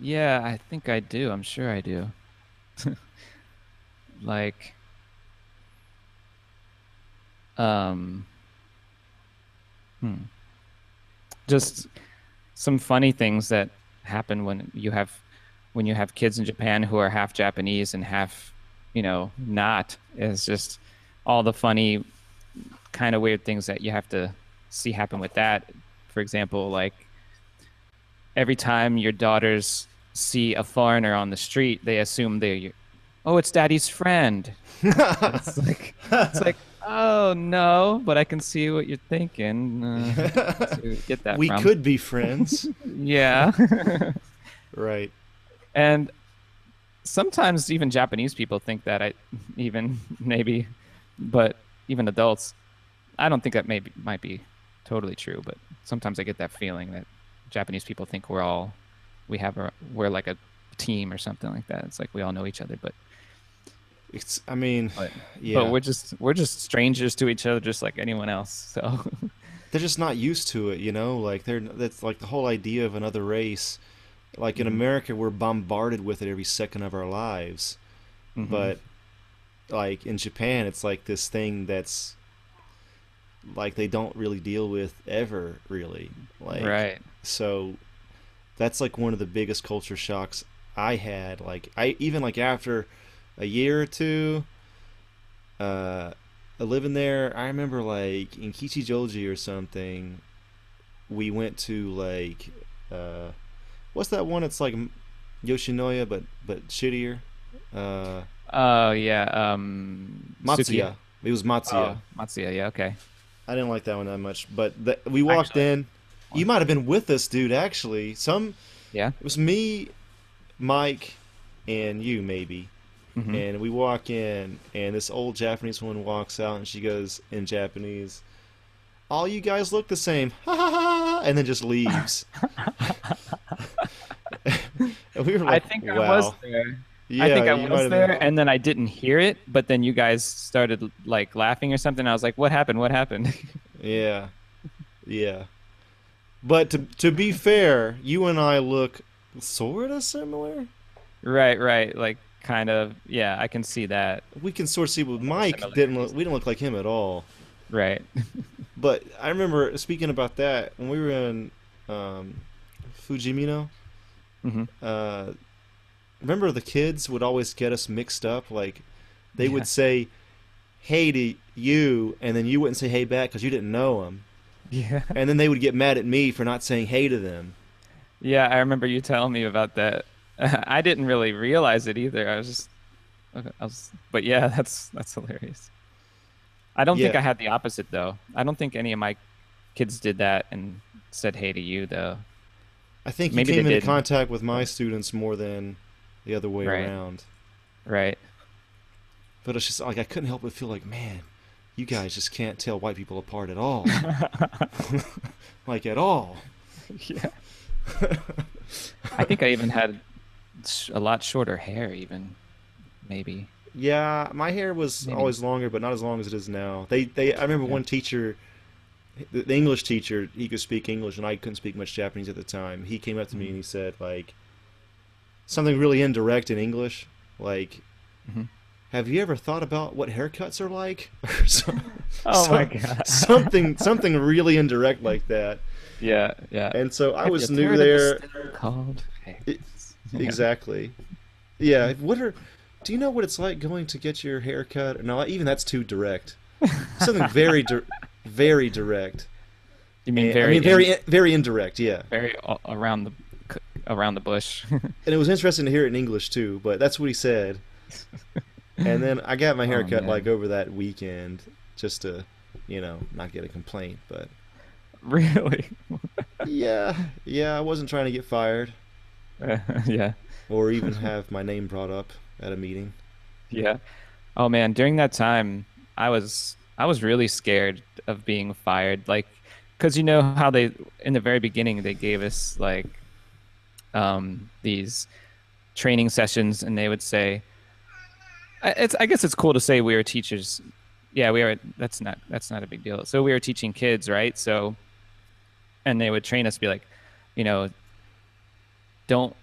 S3: yeah, I think I do. I'm sure I do. like, um, hmm. just some funny things that happen when you have when you have kids in Japan who are half Japanese and half, you know, not. It's just all the funny, kind of weird things that you have to see happen with that. For example, like every time your daughters see a foreigner on the street, they assume they're oh, it's daddy's friend. it's like it's like oh no, but I can see what you're thinking. Uh, get that
S2: we
S3: from.
S2: could be friends.
S3: yeah.
S2: right.
S3: and sometimes even Japanese people think that I even maybe, but even adults, I don't think that maybe might be totally true. But sometimes I get that feeling that Japanese people think we're all we have a we're like a team or something like that. It's like we all know each other, but
S2: It's. I mean,
S3: but,
S2: yeah.
S3: but we're just we're just strangers to each other, just like anyone else. So
S2: they're just not used to it, you know. Like they're. That's like the whole idea of another race. Like in
S3: Mhm.
S2: America, we're bombarded with it every second of our lives.
S3: mhm.
S2: but like in Japan it's like this thing that's like they don't really deal with ever really like
S3: right,
S2: so that's like one of the biggest culture shocks I had like I even like after a year or two uh living there I remember like in Kichijoji or something we went to like uh what's that one it's like Yoshinoya but but shittier uh
S3: oh yeah, um,
S2: Matsuya. It was Matsuya.
S3: Oh, Matsuya, yeah, okay.
S2: I didn't like that one that much, but the, we walked
S3: Actually,
S2: in. You might have been with us, dude. Actually, some
S3: Yeah.
S2: it was me, Mike, and you maybe.
S3: Mhm.
S2: And we walk in, and this old Japanese woman walks out, and she goes in Japanese, "All you guys look the same," ha ha ha, and then just leaves. we were
S3: I think
S2: wow.
S3: I was there.
S2: Yeah,
S3: I think I was there,
S2: been.
S3: and then I didn't hear it. But then you guys started like laughing or something. I was like, "What happened? What happened?"
S2: Yeah, yeah. But to to be fair, you and I look sort of similar.
S3: right, right. Like kind of. Yeah, I can see that.
S2: We can sort of see with Mike didn't look, we didn't look like him at all.
S3: Right.
S2: But I remember speaking about that when we were in um, Fujimino.
S3: hmm
S2: Uh, remember the kids would always get us mixed up. Like they
S3: Yeah.
S2: would say "Hey" to you, and then you wouldn't say "Hey" back because you didn't know them,
S3: Yeah.
S2: and then they would get mad at me for not saying "Hey" to them.
S3: Yeah, I remember you telling me about that. I didn't really realize it either. I was just, I was, but yeah, that's that's hilarious. I don't think I had the opposite though. I don't think any of my kids did that and said hey to you though.
S2: I think you
S3: Maybe they
S2: came into
S3: didn't.
S2: contact with my students more than the other way
S3: Right.
S2: around.
S3: Right.
S2: But it's just like I couldn't help but feel like, man, you guys just can't tell white people apart at all. like at all.
S3: Yeah. I think I even had a lot shorter hair even, maybe.
S2: Yeah, my hair was
S3: Maybe.
S2: always longer, but not as long as it is now. They, they. I remember
S3: Yeah.
S2: one teacher, the, the English teacher. He could speak English, and I couldn't speak much Japanese at the time. He came up to me
S3: Mm-hmm.
S2: and he said like something really indirect in English, like,
S3: Mhm.
S2: "Have you ever thought about what haircuts are like?" or some-
S3: Oh my
S2: some-
S3: God.
S2: something, something really indirect like that.
S3: Yeah, yeah.
S2: And so I
S3: Have
S2: was new there.
S3: called
S2: It-
S3: haircuts?
S2: Exactly. Yeah. What are? Do you know what it's like going to get your hair cut? No, even that's too direct. Something very, di- very direct.
S3: You mean very,
S2: I mean, very,
S3: in-
S2: very indirect. Yeah.
S3: very around the around the bush.
S2: And it was interesting to hear it in English too. But that's what he said. And then I got my hair
S3: Oh,
S2: cut
S3: man.
S2: like over that weekend, just to, you know, not get a complaint. But
S3: really?
S2: yeah, yeah, I wasn't trying to get fired
S3: yeah,
S2: or even have my name brought up at a meeting.
S3: yeah. Oh man, during that time, I was I was really scared of being fired, like, cause you know how they in the very beginning they gave us like, um, these training sessions, and they would say, it's I guess it's cool to say we are teachers. Yeah, we are. That's not that's not a big deal. So we were teaching kids, right? So, and they would train us, be like, you know, don't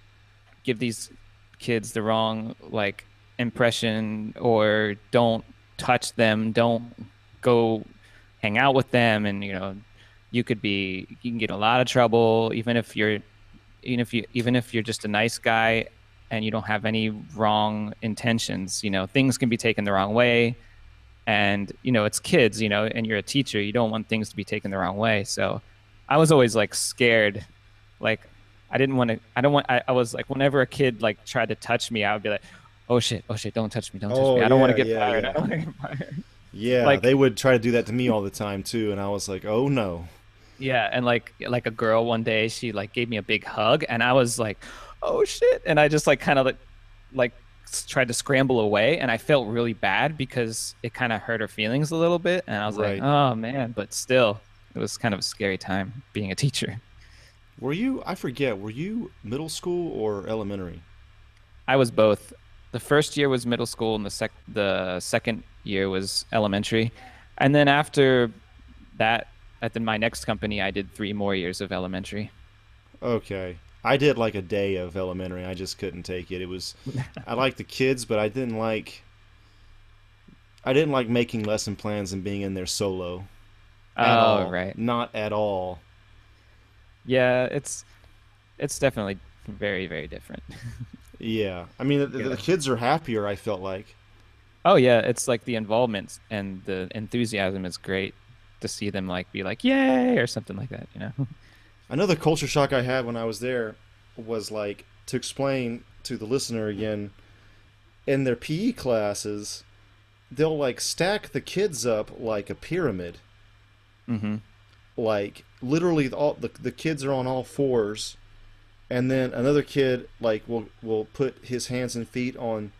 S3: give these kids the wrong like impression or don't touch them don't go hang out with them and you know you could be you can get a lot of trouble even if you're even if you even if you're just a nice guy and you don't have any wrong intentions you know things can be taken the wrong way. And you know it's kids you know and you're a teacher you don't want things to be taken the wrong way. So i was always like scared. Like i didn't want to i don't want I, I was like whenever a kid like tried to touch me i would be like oh shit oh shit don't touch me don't touch
S2: Oh,
S3: me. I don't want to get
S2: yeah,
S3: fired
S2: yeah.
S3: i don't want to get fired.
S2: Yeah,
S3: Like-
S2: they would try to do that to me all the time too, and I was like, "Oh no."
S3: Yeah, and like like a girl one day, she like gave me a big hug, and I was like, "Oh shit!" And I just like kind of like like tried to scramble away, and I felt really bad because it kind of hurt her feelings a little bit, and I was
S2: Right.
S3: like, "Oh man!" But still, it was kind of a scary time being a teacher.
S2: Were you? I forget. Were you middle school or elementary?
S3: I was both. The first year was middle school, and the sec the second year was elementary, and then after that, at the, my next company, I did three more years of elementary.
S2: Okay. I did like a day of elementary. I just couldn't take it. It was I liked the kids, but I didn't like I didn't like making lesson plans and being in there solo.
S3: Oh,
S2: all.
S3: right.
S2: Not at all.
S3: Yeah, it's it's definitely very very different.
S2: Yeah. I mean, the, the kids are happier, I felt like.
S3: oh yeah, it's like the involvement and the enthusiasm is great to see them like be like yay or something like that, you know.
S2: Another culture shock I had when I was there was like to explain to the listener again in their PE classes, they'll like stack the kids up like a pyramid.
S3: Mm-hmm.
S2: Like literally all the, the kids are on all fours and then another kid like will will put his hands and feet on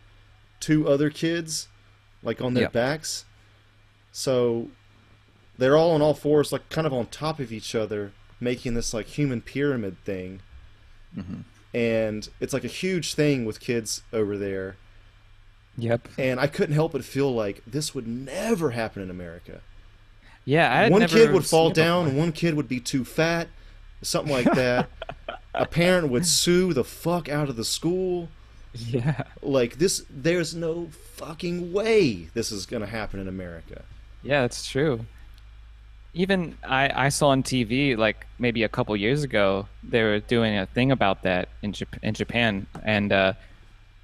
S2: two other kids like on their
S3: Yep.
S2: backs. So they're all on all fours like kind of on top of each other making this like human pyramid thing.
S3: Mhm.
S2: And it's like a huge thing with kids over there.
S3: Yep.
S2: And I couldn't help but feel like this would never happen in America.
S3: Yeah, I had
S2: one kid would fall down, one kid would be too fat, something like that. a parent would sue the fuck out of the school.
S3: Yeah.
S2: Like this, there's no fucking way this is gonna happen in America.
S3: Yeah, that's true. Even I, I saw on TV like maybe a couple years ago they were doing a thing about that in Jap- in Japan and uh,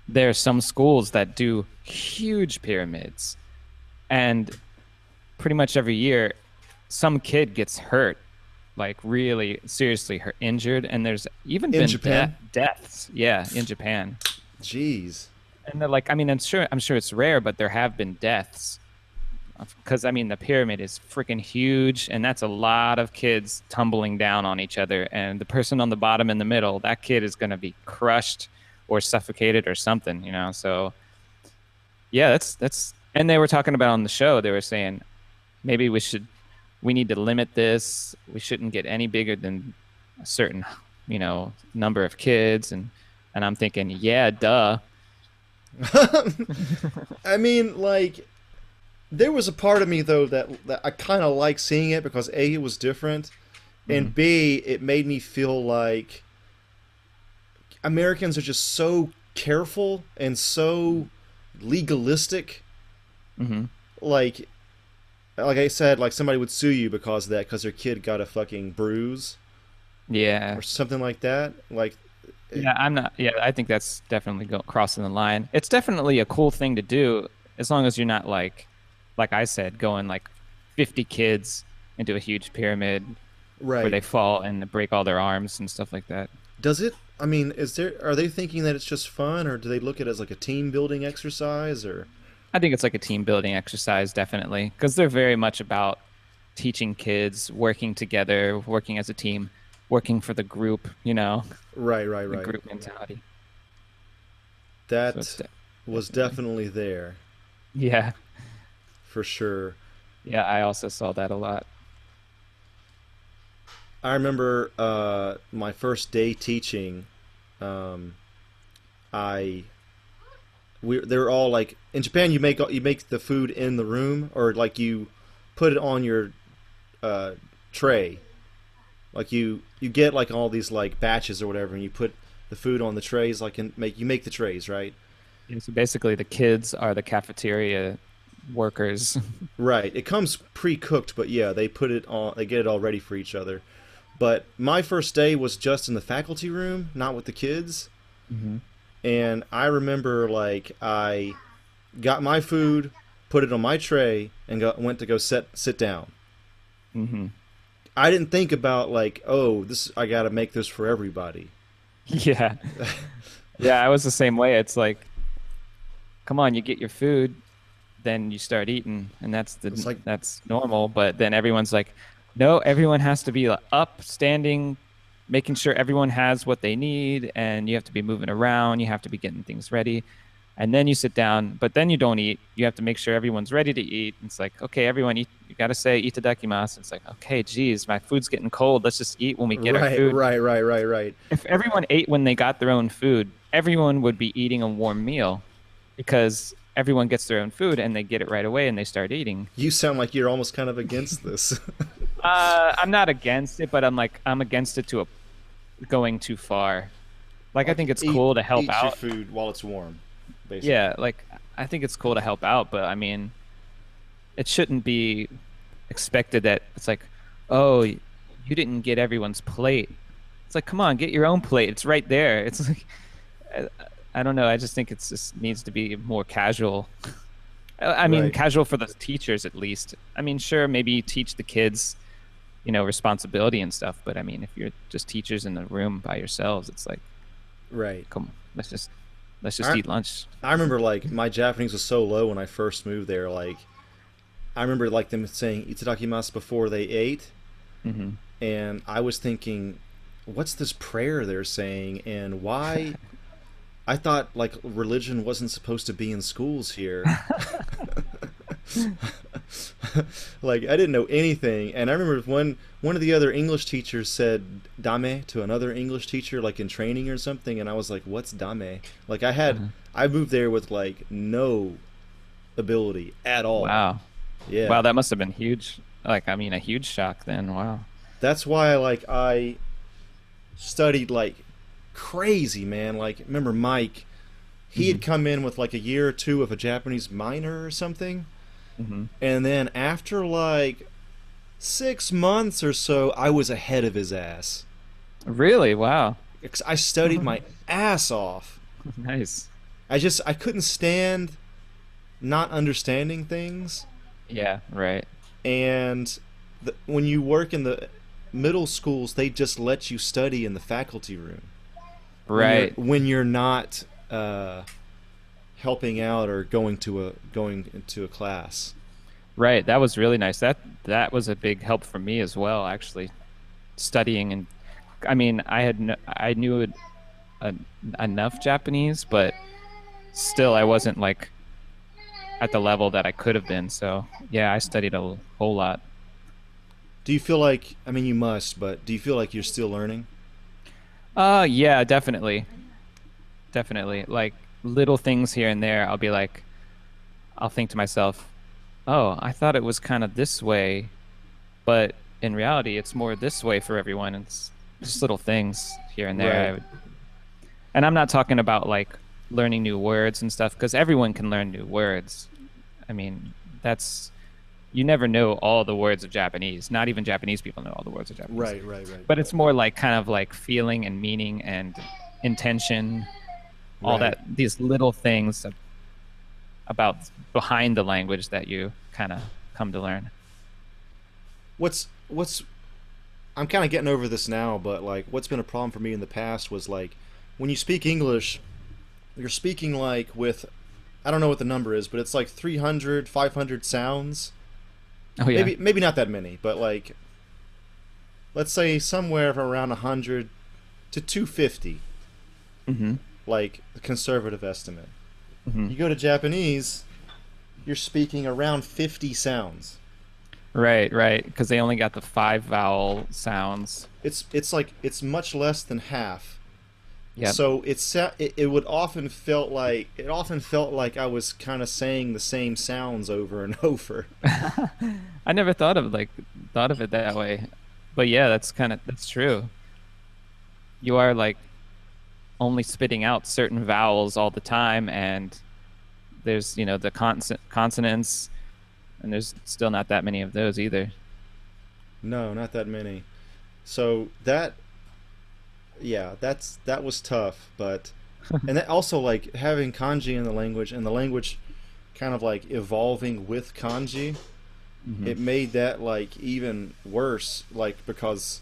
S3: there are some schools that do huge pyramids, and pretty much every year, some kid gets hurt, like really seriously hurt, injured, and there's even
S2: In
S3: been
S2: Japan?
S3: de- deaths. Yeah, in Japan.
S2: Jeez.
S3: And they're like, I mean, I'm sure, I'm sure it's rare, but there have been deaths. Because I mean, the pyramid is freaking huge, and that's a lot of kids tumbling down on each other. And the person on the bottom in the middle, that kid is going to be crushed or suffocated or something, you know. So, yeah, that's that's. And they were talking about on the show. They were saying maybe we should, we need to limit this. We shouldn't get any bigger than a certain, you know, number of kids. And and I'm thinking, yeah, duh.
S2: I mean, like, there was a part of me though that that I kind of like seeing it because a it was different, and b it made me feel like Americans are just so careful and so legalistic.
S3: hmm
S2: Like, like I said, like somebody would sue you because of that because their kid got a fucking bruise
S3: Yeah.
S2: or something like that. Like,
S3: Yeah, I'm not. Yeah, I think that's definitely go, crossing the line. It's definitely a cool thing to do, as long as you're not like, like I said, going like 50 kids into a huge pyramid where they fall and break all their arms and stuff like that.
S2: Does it? I mean, is there? Are they thinking that it's just fun, or do they look at it as like a team building exercise, or?
S3: I think it's like a team building exercise, definitely, because they're very much about teaching kids working together, working as a team, working for the group. You know,
S2: Right, right,
S3: the
S2: right.
S3: group mentality.
S2: That
S3: So de-
S2: was definitely there
S3: yeah,
S2: for sure.
S3: yeah. I also saw that a lot.
S2: I remember uh, my first day teaching. Um, I we they're all like in Japan. You make you make the food in the room, or like you put it on your uh, tray. Like you you get like all these like batches or whatever, and you put the food on the trays. Like and make you make the trays, right?
S3: Yeah, so basically, the kids are the cafeteria workers.
S2: Right. It comes pre-cooked, but yeah, they put it on. They get it all ready for each other. But my first day was just in the faculty room, not with the kids.
S3: Mhm.
S2: And I remember like I got my food, put it on my tray, and got, went to go sit sit down.
S3: hmm
S2: I didn't think about like, oh, this I got to make this for everybody.
S3: Yeah, yeah. I was the same way. It's like, come on, you get your food, then you start eating, and that's the
S2: like-
S3: that's normal. But then everyone's like, no, everyone has to be up, standing, making sure everyone has what they need, and you have to be moving around. You have to be getting things ready. And then you sit down, but then you don't eat. You have to make sure everyone's ready to eat. It's like, okay, everyone eat. You got to say itadakimasu. It's like, okay, geez, my food's getting cold. Let's just eat when we get our
S2: right,
S3: food
S2: right, right, right, right.
S3: if everyone ate when they got their own food, everyone would be eating a warm meal because everyone gets their own food and they get it right away and they start eating.
S2: You sound like you're almost kind of against this.
S3: Uh, I'm not against it, but I'm like I'm against it to a going too far. Like I think it's
S2: Eat-
S3: cool to help
S2: eat
S3: out.
S2: your food while it's warm. Basically.
S3: Yeah, like I think it's cool to help out, but I mean, it shouldn't be expected that it's like, oh, you didn't get everyone's plate. It's like, come on, get your own plate. It's right there. It's like, I, don't know. I just think it's just needs to be more casual. I mean,
S2: Right.
S3: casual for the teachers at least. I mean, sure, maybe you teach the kids, you know, responsibility and stuff. But I mean, if you're just teachers in the room by yourselves, it's like,
S2: Right.
S3: come, on, let's just let's just
S2: I-
S3: eat lunch.
S2: I remember like my Japanese was so low when I first moved there. Like, I remember like them saying "itadakimasu" before they ate,
S3: hmm
S2: and I was thinking, what's this prayer they're saying, and why? I thought like religion wasn't supposed to be in schools here. like I didn't know anything, and I remember one one of the other English teachers said "dame" to another English teacher, like in training or something, and I was like, "What's dame?" Like I had
S3: Uh-huh.
S2: I moved there with like no ability at all.
S3: Wow.
S2: Yeah.
S3: Wow, that must have been huge. Like, I mean, a huge shock then. Wow.
S2: that's why like I studied like crazy, man. Like remember Mike? He had come in with like a year or two of a Japanese minor or something,
S3: hmm
S2: and then after like six months or so, I was ahead of his ass.
S3: Really? Wow.
S2: I studied my ass off,
S3: Nice.
S2: I just I couldn't stand not understanding things
S3: Yeah, right.
S2: and the, when you work in the middle schools they just let you study in the faculty room when you're-
S3: Right.
S2: when you're not uh, helping out or going to a going into a class
S3: Right. That was really nice. That that was a big help for me as well. Actually, studying and I mean, I had no, I knew it, uh, enough Japanese, but still, I wasn't like at the level that I could have been. So yeah, I studied a whole lot.
S2: do you feel like i mean you must but do you feel like you're still learning
S3: Uh, yeah, definitely, definitely. Like little things here and there, I'll be like, I'll think to myself, oh, I thought it was kind of this way, but in reality, it's more this way for everyone. It's just little things here and there.
S2: Right.
S3: And I'm not talking about like learning new words and stuff, because everyone can learn new words. I mean, that's you never know all the words of Japanese. Not even Japanese people know all the words of Japanese
S2: right right right
S3: but it's more like kind of like feeling and meaning and intention all
S2: Right.
S3: that these little things about behind the language that you kind of come to learn
S2: what's what's I'm kind of getting over this now, but like what's been a problem for me in the past was like when you speak English, you're speaking like with I don't know what the number is, but it's like 300, 500 sounds.
S3: Oh yeah
S2: Maybe maybe not that many, but like let's say somewhere around 100 to 250,
S3: mm-hmm.
S2: like the conservative estimate.
S3: Mhm.
S2: You go to Japanese, you're speaking around 50 sounds.
S3: right right because they only got the five vowel sounds
S2: It's it's like it's much less than half.
S3: Yeah
S2: So it's it, it would often felt like it often felt like I was kind of saying the same sounds over and over.
S3: i never thought of like thought of it that way but yeah that's kind of that's true you are like only spitting out certain vowels all the time and there's you know the conson- consonants and there's still not that many of those either
S2: No, not that many. So that yeah, that's that was tough, but and that also like having kanji in the language and the language kind of like evolving with kanji, mm-hmm. it made that like even worse like because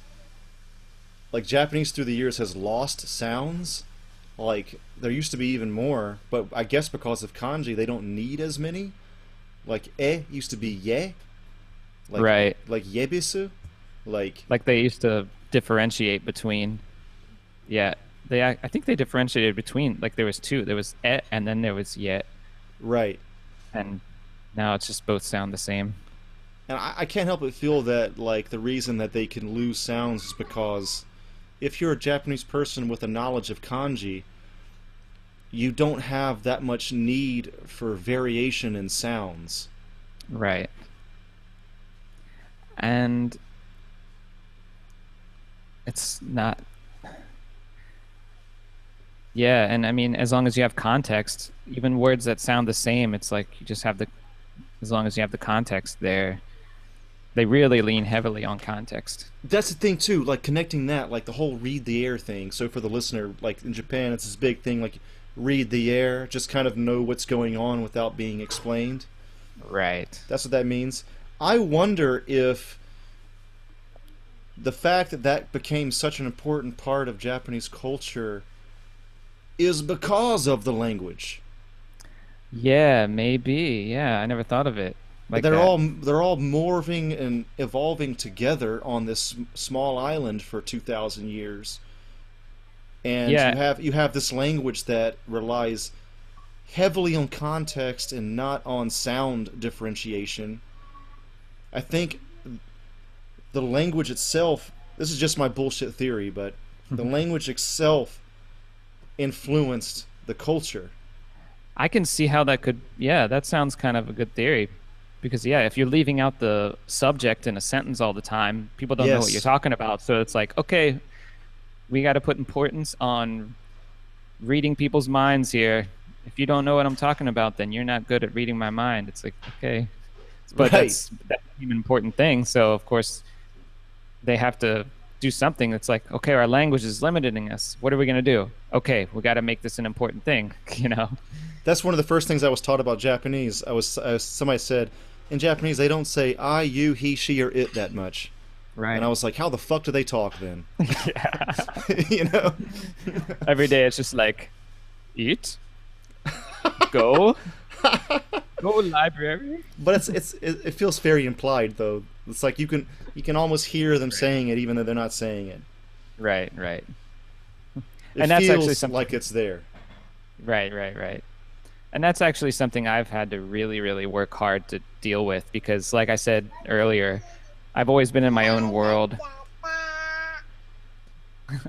S2: like Japanese through the years has lost sounds. Like there used to be even more, but I guess because of kanji they don't need as many. Like e used to be ye. Like,
S3: Right.
S2: Like yebisu. Like
S3: like they used to differentiate between yeah they i think they differentiated between like there was two there was et and then there was yet
S2: right.
S3: and now it's just both sound the same
S2: And I, I can't help but feel that like the reason that they can lose sounds is because if you're a Japanese person with a knowledge of kanji, you don't have that much need for variation in sounds.
S3: Right. And it's not. Yeah, and I mean, as long as you have context, even words that sound the same, it's like you just have the. As long as you have the context there, they really lean heavily on context.
S2: That's the thing too, like connecting that, like the whole read the air thing. So for the listener, like in Japan, it's this big thing, like read the air, just kind of know what's going on without being explained.
S3: Right.
S2: That's what that means. I wonder if the fact that that became such an important part of Japanese culture is because of the language.
S3: Yeah, maybe. Yeah, I never thought of it. Like
S2: they're
S3: that.
S2: all they're all morphing and evolving together on this small island for 2000 years. And
S3: Yeah.
S2: you have you have this language that relies heavily on context and not on sound differentiation. I think the language itself this is just my bullshit theory, but the mm-hmm. language itself influenced the culture.
S3: I can see how that could. Yeah, that sounds kind of a good theory. Because yeah, if you're leaving out the subject in a sentence all the time, people don't know what you're talking about. So it's like, okay, we got to put importance on reading people's minds here. If you don't know what I'm talking about, then you're not good at reading my mind. It's like, okay, but
S2: Right.
S3: that's that's an important thing. So of course, they have to do something that's like, okay, our language is limiting us. What are we gonna do? Okay, we got to make this an important thing. You know.
S2: That's one of the first things I was taught about Japanese. I was uh, somebody said in Japanese they don't say I, you, he, she, or it that much.
S3: Right.
S2: And I was like, how the fuck do they talk then?
S3: yeah.
S2: you know?
S3: Every day it's just like, eat, go, go library.
S2: But it's it's it, it feels very implied though. It's like you can you can almost hear them saying it even though they're not saying it.
S3: Right, right,
S2: It
S3: And that's
S2: feels
S3: actually something-
S2: like it's there.
S3: right, right, right. And that's actually something I've had to really, really work hard to deal with because, like I said earlier, I've always been in my own world.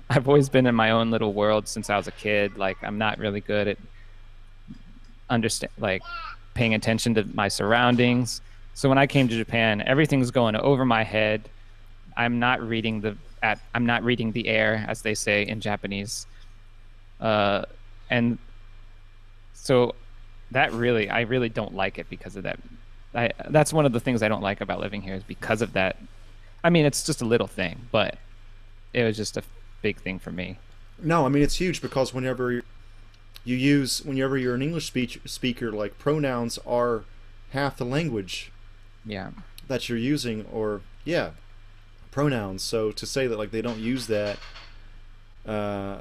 S3: I've always been in my own little world since I was a kid. Like I'm not really good at understand like paying attention to my surroundings. So when I came to Japan, everything's going over my head. I'm not reading the at I'm not reading the air as they say in Japanese. Uh and so that really I really don't like it because of that. I that's one of the things I don't like about living here is because of that. I mean, it's just a little thing, but it was just a big thing for me.
S2: No, I mean it's huge because whenever you use whenever you're an English speech speaker, like pronouns are half the language
S3: Yeah.
S2: that you're using, or yeah, pronouns. So to say that like they don't use that, uh,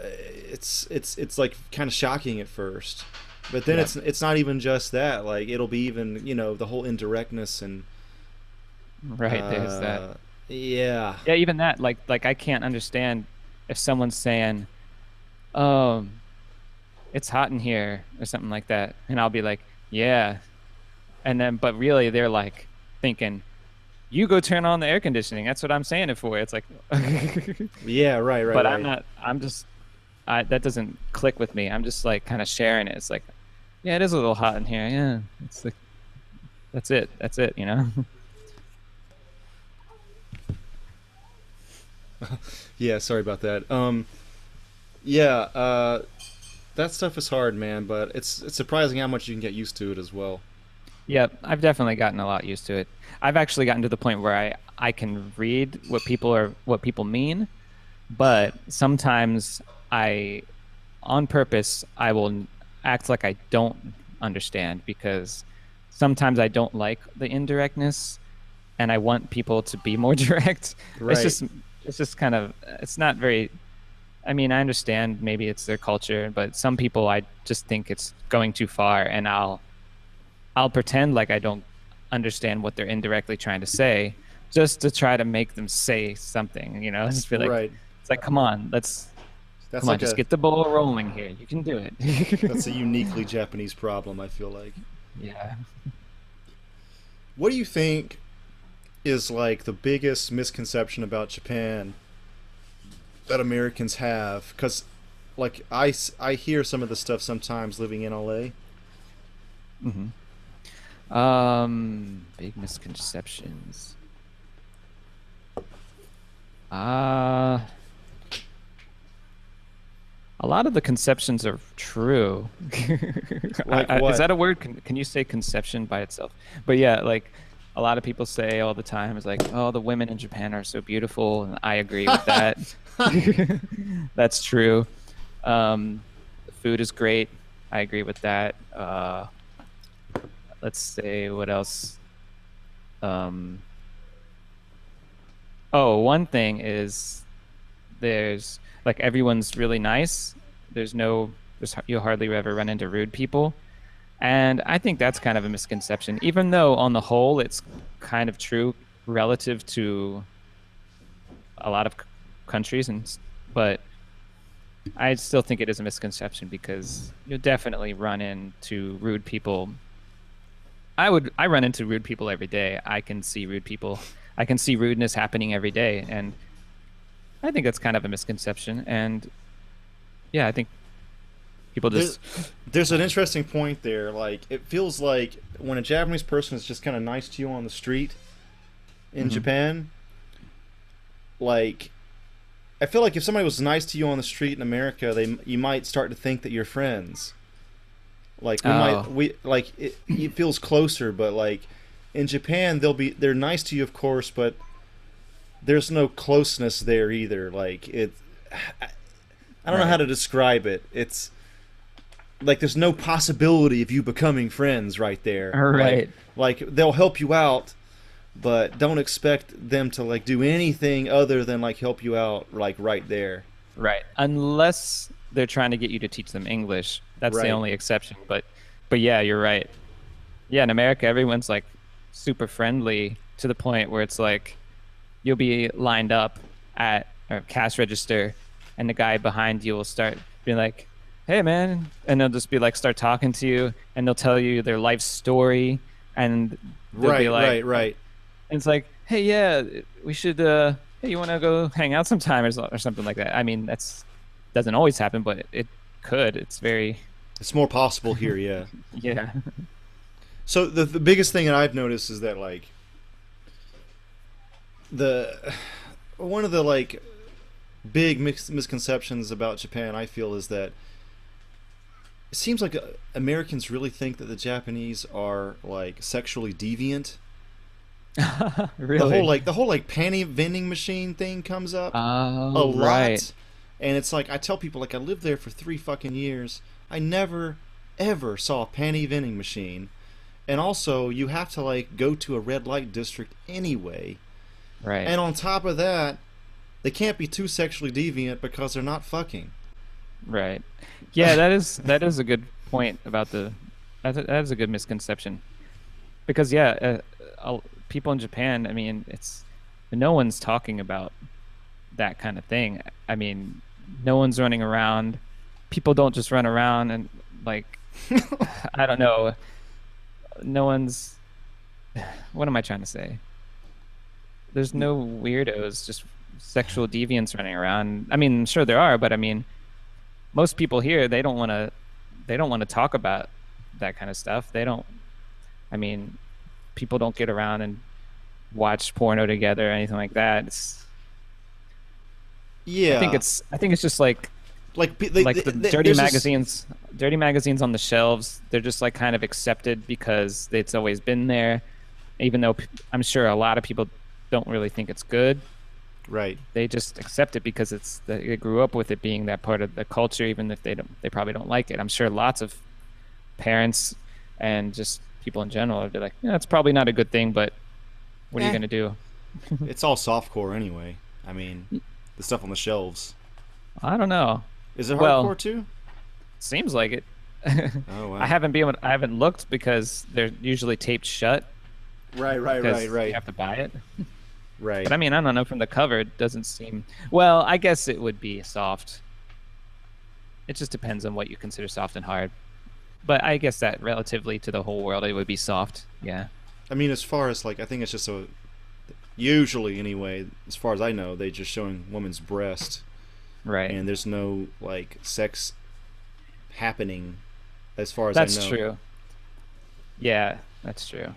S2: it's it's it's like kind of shocking at first. But then
S3: Yeah.
S2: it's it's not even just that. Like it'll be even you know the whole indirectness and
S3: Right, there's that.
S2: uh, Yeah.
S3: Yeah, even that like like I can't understand if someone's saying um it's hot in here or something like that and I'll be like, "Yeah." And then but really they're like thinking you go turn on the air conditioning. That's what I'm saying it for. It's like
S2: Yeah. Right. Right.
S3: but
S2: right.
S3: I'm not. I'm just. I that doesn't click with me. I'm just like kind of sharing it. It's like, yeah, it is a little hot in here. Yeah, it's like, that's it. That's it. You know.
S2: Yeah, sorry about that. Um, yeah, uh, that stuff is hard, man. But it's it's surprising how much you can get used to it as well.
S3: Yeah, I've definitely gotten a lot used to it. I've actually gotten to the point where I I can read what people are what people mean, but sometimes I, on purpose, I will act like I don't understand because sometimes I don't like the indirectness, and I want people to be more direct.
S2: Right.
S3: It's just it's just kind of it's not very. I mean, I understand maybe it's their culture, but some people I just think it's going too far, and I'll I'll pretend like I don't understand what they're indirectly trying to say, just to try to make them say something. You know, just be like,
S2: right.
S3: it's like, come on, let's
S2: That's
S3: come on,
S2: like
S3: just
S2: a
S3: get the ball rolling here. You can do it.
S2: that's a uniquely Japanese problem. I feel like.
S3: yeah.
S2: What do you think is like the biggest misconception about Japan that Americans have? Because, like, I, I hear some of the stuff sometimes living in LA. Mm-hmm.
S3: Um, big misconceptions. Uh a lot of the conceptions are true.
S2: Like
S3: I- I-? Is that a word? Can, can you say conception by itself? But yeah, like a lot of people say all the time is like, oh, the women in Japan are so beautiful, and I agree with that. That's true. Um, the food is great. I agree with that. Uh, let's say what else. Um, oh, one thing is there's like everyone's really nice. There's no, there's you'll hardly ever run into rude people, and I think that's kind of a misconception. Even though on the whole it's kind of true relative to a lot of countries, and but I still think it is a misconception because you'll definitely run into rude people. I would I run into rude people every day. I can see rude people. I can see rudeness happening every day and I think that's kind of a misconception and yeah, I think people just
S2: There's an interesting point there. Like, it feels like when a Japanese person is just kind of nice to you on the street in mm-hmm. Japan, like, I feel like if somebody was nice to you on the street in America, they you might start to think that you're friends. Like we
S3: Oh.
S2: might we like it, it feels closer, but like in Japan they'll be they're nice to you of course, but there's no closeness there either. Like it, I, I don't know how to describe it. It's like there's no possibility of you becoming friends right there.
S3: All right.
S2: Like, like they'll help you out, but don't expect them to like do anything other than like help you out like right there.
S3: Right. Unless they're trying to get you to teach them English. That's
S2: Right.
S3: the only exception. But but yeah, you're right. Yeah, in America everyone's like super friendly to the point where it's like you'll be lined up at a cash register and the guy behind you will start being like, Hey man and they'll just be like start talking to you and they'll tell you their life story and they'll
S2: Right,
S3: be like
S2: right, right.
S3: and it's like, hey, yeah, we should. Uh, hey, you want to go hang out sometime or, or something like that. I mean, that's doesn't always happen, but it, it could. It's very,
S2: It's more possible here, yeah.
S3: yeah,
S2: So the the biggest thing that I've noticed is that like the one of the like big mis- misconceptions about Japan I feel is that it seems like uh, Americans really think that the Japanese are like sexually deviant.
S3: really.
S2: The whole like the whole like panty vending machine thing comes up
S3: oh,
S2: a lot.
S3: right.
S2: And it's like I tell people like I lived there for three fucking years. I never ever saw a panty vending machine. And also you have to like go to a red light district anyway.
S3: right.
S2: And on top of that, they can't be too sexually deviant because they're not fucking.
S3: Right. Yeah, that is that is a good point about the that that is a good misconception. Because yeah, uh, uh, people in Japan, I mean, it's no one's talking about that kind of thing. I mean, no one's running around. People don't just run around and like I don't know. No one's what am I trying to say? There's no weirdos, just sexual deviants running around. I mean, sure there are, but I mean, most people here they don't want to they don't want to talk about that kind of stuff. They don't I mean, people don't get around and watch porno together or anything like that. It's
S2: Yeah.
S3: I think it's I think it's just like
S2: like they,
S3: like the
S2: they-
S3: dirty
S2: there's this-
S3: magazines dirty magazines on the shelves they're just like kind of accepted because it's always been there even though I'm sure a lot of people don't really think it's good
S2: right.
S3: they just accept it because it's they grew up with it being that part of the culture even if they don't they probably don't like it i'm sure lots of parents and just people in general would be like yeah it's probably not a good thing but what are
S2: Eh.
S3: you going to do
S2: it's all softcore anyway. I mean, the stuff on the shelves.
S3: i don't know
S2: Is it hardcore
S3: Well-
S2: too?
S3: seems like it
S2: Oh wow.
S3: i haven't been i haven't looked because they're usually taped shut
S2: right, right, right, right,
S3: you have to buy it
S2: right.
S3: But I mean, I don't know. From the cover, it doesn't seem. Well, I guess it would be soft. It just depends on what you consider soft and hard. But I guess that relatively to the whole world, it would be soft. Yeah.
S2: I mean, as far as like, I think it's just a. Usually, anyway, as far as I know, they just showing women's breast,
S3: Right.
S2: and there's no like sex happening, as far as
S3: that's
S2: I know.
S3: That's true. Yeah, that's true.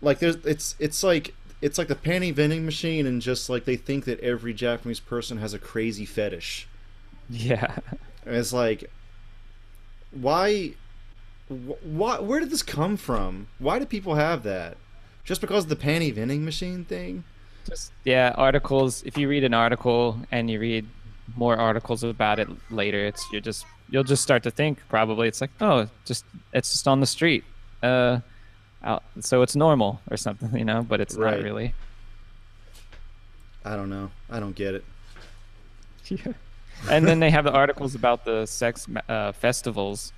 S2: Like, there's it's it's like it's like the panty vending machine, and just like they think that every Japanese person has a crazy fetish.
S3: Yeah.
S2: And it's like, why, wh- why, where did this come from? Why do people have that? Just because of the panty vending machine thing?
S3: Just yeah, articles. If you read an article and you read more articles about it later, it's you're just you'll just start to think probably it's like oh, just it's just on the street. Uh, out, so it's normal or something, you know. But it's
S2: Right.
S3: not really.
S2: I don't know. I don't get it.
S3: Yeah. And then they have the articles about the sex uh, festivals.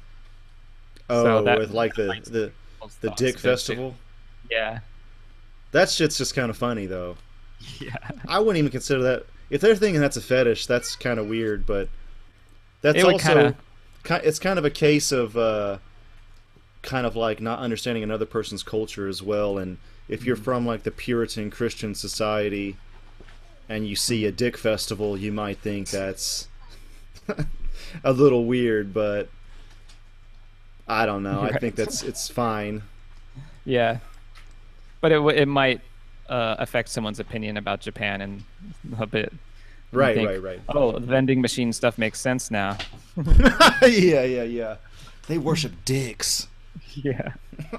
S2: Oh,
S3: So that-
S2: with like the the the dick festival.
S3: Yeah.
S2: That shit's just kind of funny though.
S3: Yeah.
S2: I wouldn't even consider that. If they're thinking that's a fetish, that's kind of weird. But that's also
S3: kinda-
S2: it's kind of a case of uh, kind of like not understanding another person's culture as well. And if
S3: Mm.
S2: you're from like the Puritan Christian society, and you see a dick festival, you might think that's a little weird. But I don't know. I think that's it's fine.
S3: Yeah. But it it might uh, affect someone's opinion about Japan and a bit.
S2: Right,
S3: think,
S2: right, right.
S3: Oh, vending machine stuff makes sense now.
S2: yeah, yeah, yeah. They worship dicks.
S3: Yeah.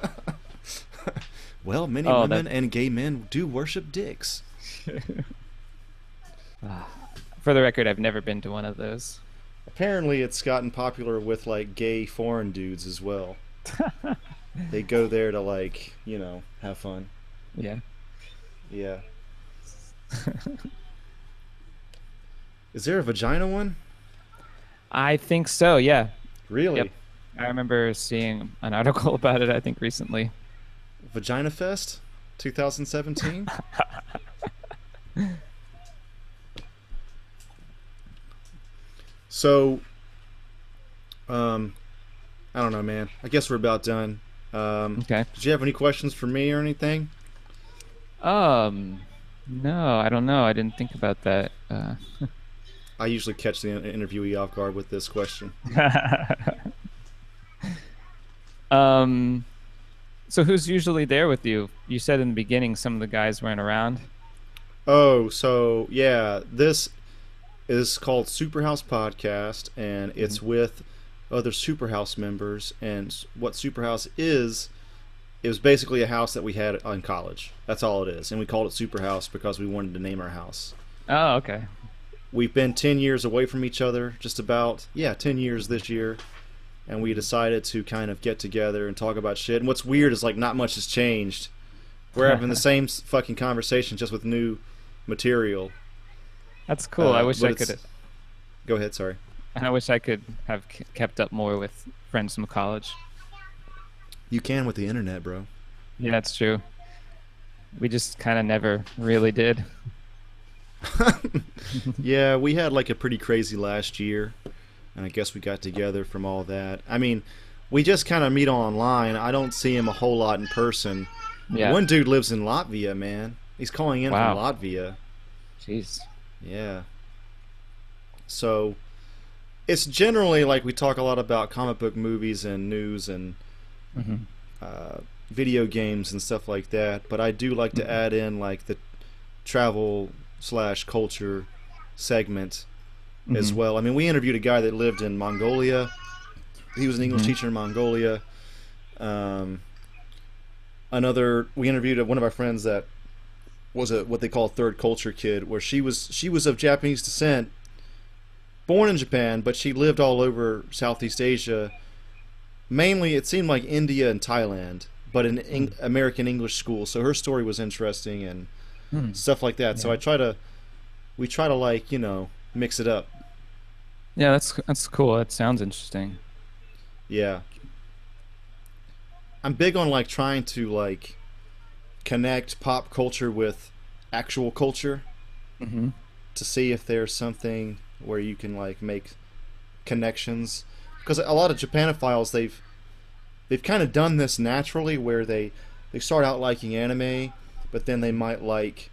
S2: Well, many
S3: Oh,
S2: women
S3: that-
S2: and gay men do worship dicks.
S3: For the record, I've never been to one of those.
S2: Apparently, it's gotten popular with like gay foreign dudes as well. They go there to like you know have fun.
S3: Yeah.
S2: Yeah. Is there a vagina one?
S3: I think so. Yeah.
S2: Really?
S3: Yep. I remember seeing an article about it. I think recently.
S2: Vagina Fest, 2017. so, um, I don't know, man. I guess we're about done. Um,
S3: Okay.
S2: Did you have any questions for me or anything?
S3: Um. No, I don't know. I didn't think about that. Uh,
S2: I usually catch the interviewee off guard with this question.
S3: um. So who's usually there with you? You said in the beginning some of the guys weren't around.
S2: Oh, so yeah, this is called Superhouse Podcast, and it's with other Superhouse members. And what Superhouse is, it was basically a house that we had in college. That's all it is, and we called it Superhouse because we wanted to name our house.
S3: Oh, okay.
S2: We've been ten years away from each other, just about yeah, ten years this year, and we decided to kind of get together and talk about shit. And what's weird is like not much has changed. We're having the same fucking conversation just with new material.
S3: That's cool. I
S2: Uh,
S3: wish I could.
S2: Go ahead, sorry.
S3: I wish I could have kept up more with friends from college.
S2: You can with the internet, bro.
S3: Yeah, that's true. We just kind of never really did.
S2: yeah, we had like a pretty crazy last year, and I guess we got together from all that. I mean, we just kind of meet online. I don't see him a whole lot in person.
S3: Yeah.
S2: One dude lives in Latvia, man. He's calling in
S3: Wow.
S2: from Latvia.
S3: Jeez.
S2: Yeah. So, it's generally like we talk a lot about comic book movies and news and
S3: hmm
S2: uh, video games and stuff like that. But I do like to add in like the travel slash culture segment as
S3: Mhm.
S2: well. I mean, we interviewed a guy that lived in Mongolia. He was an English
S3: Mhm.
S2: teacher in Mongolia. Um, another, we interviewed one of our friends that was a what they call a third culture kid, where she was she was of Japanese descent, born in Japan, but she lived all over Southeast Asia. Mainly, it seemed like India and Thailand, but in Eng- American English school. So her story was interesting and
S3: Hmm.
S2: stuff like that. So I try to, we try to like you know mix it up.
S3: Yeah, that's that's cool. That sounds interesting.
S2: Yeah. I'm big on like trying to like connect pop culture with actual culture
S3: hmm
S2: to see if there's something where you can like make connections because a lot of Japanophiles they've they've kind of done this naturally where they they start out liking anime but then they might like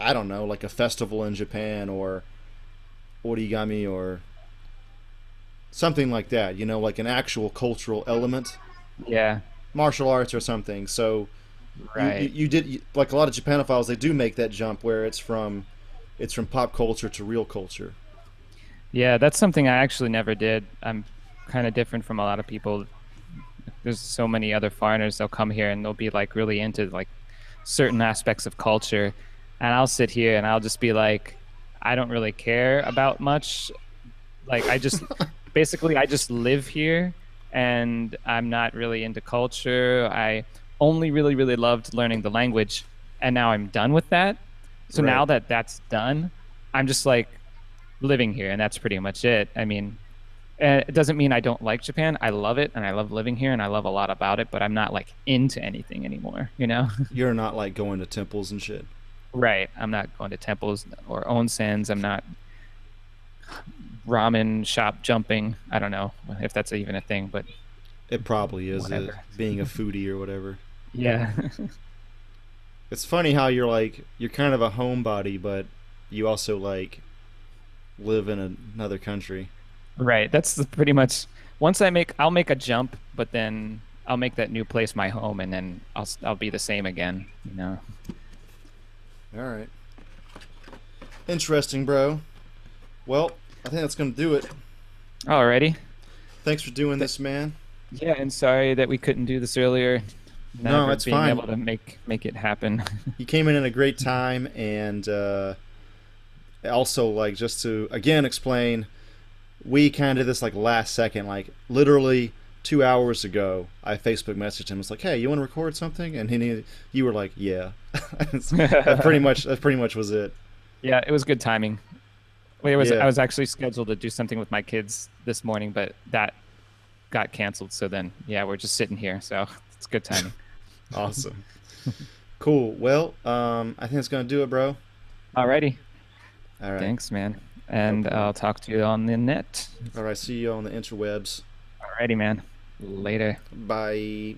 S2: I don't know like a festival in Japan or origami or something like that you know like an actual cultural element
S3: Yeah.
S2: martial arts or something so you-
S3: Right.
S2: you, you did you, like a lot of Japanophiles. They do make that jump where it's from, it's from pop culture to real culture.
S3: Yeah, that's something I actually never did. I'm kind of different from a lot of people. There's so many other foreigners they'll come here and they'll be like really into like certain aspects of culture, and I'll sit here and I'll just be like, I don't really care about much. Like I just basically I just live here and I'm not really into culture. I only really really loved learning the language, and now I'm done with that. So now that that's done, I'm just like living here, and that's pretty much it. I mean, uh, it doesn't mean I don't like Japan. I love it, and I love living here, and I love a lot about it. But I'm not like into anything anymore. You know?
S2: You're not like going to temples and shit.
S3: right. I'm not going to temples or onsens. I'm not ramen shop jumping. I don't know if that's even a thing, but
S2: It probably is uh,
S3: Whatever.
S2: being a foodie or whatever.
S3: yeah.
S2: It's funny how you're like you're kind of a homebody, but you also like live in another country.
S3: Right. That's pretty much. Once I make, I'll make a jump, but then I'll make that new place my home, and then I'll I'll be the same again. You know.
S2: All right. Interesting, bro. Well, I think that's gonna do it.
S3: Alrighty.
S2: Thanks for doing this, man.
S3: Yeah, and sorry that we couldn't do this earlier. never
S2: No, it's
S3: being
S2: fine.
S3: able to make make it happen.
S2: you came in at a great time and uh, also like just to again explain we kind of did this like last second like literally two hours ago i facebook messaged him it's like hey you want to record something and he you were like yeah that pretty much that pretty much was it
S3: yeah, it was good timing. Well, it was
S2: Yeah.
S3: I was actually scheduled to do something with my kids this morning, but that got canceled. So then, yeah, we're just sitting here. So it's good timing.
S2: awesome cool well um i think it's gonna do it bro
S3: Alrighty,
S2: all right
S3: thanks, man, and
S2: problem.
S3: I'll talk to you on the net.
S2: all right see you on the interwebs
S3: Alrighty, man. Mm-hmm. Later.
S2: bye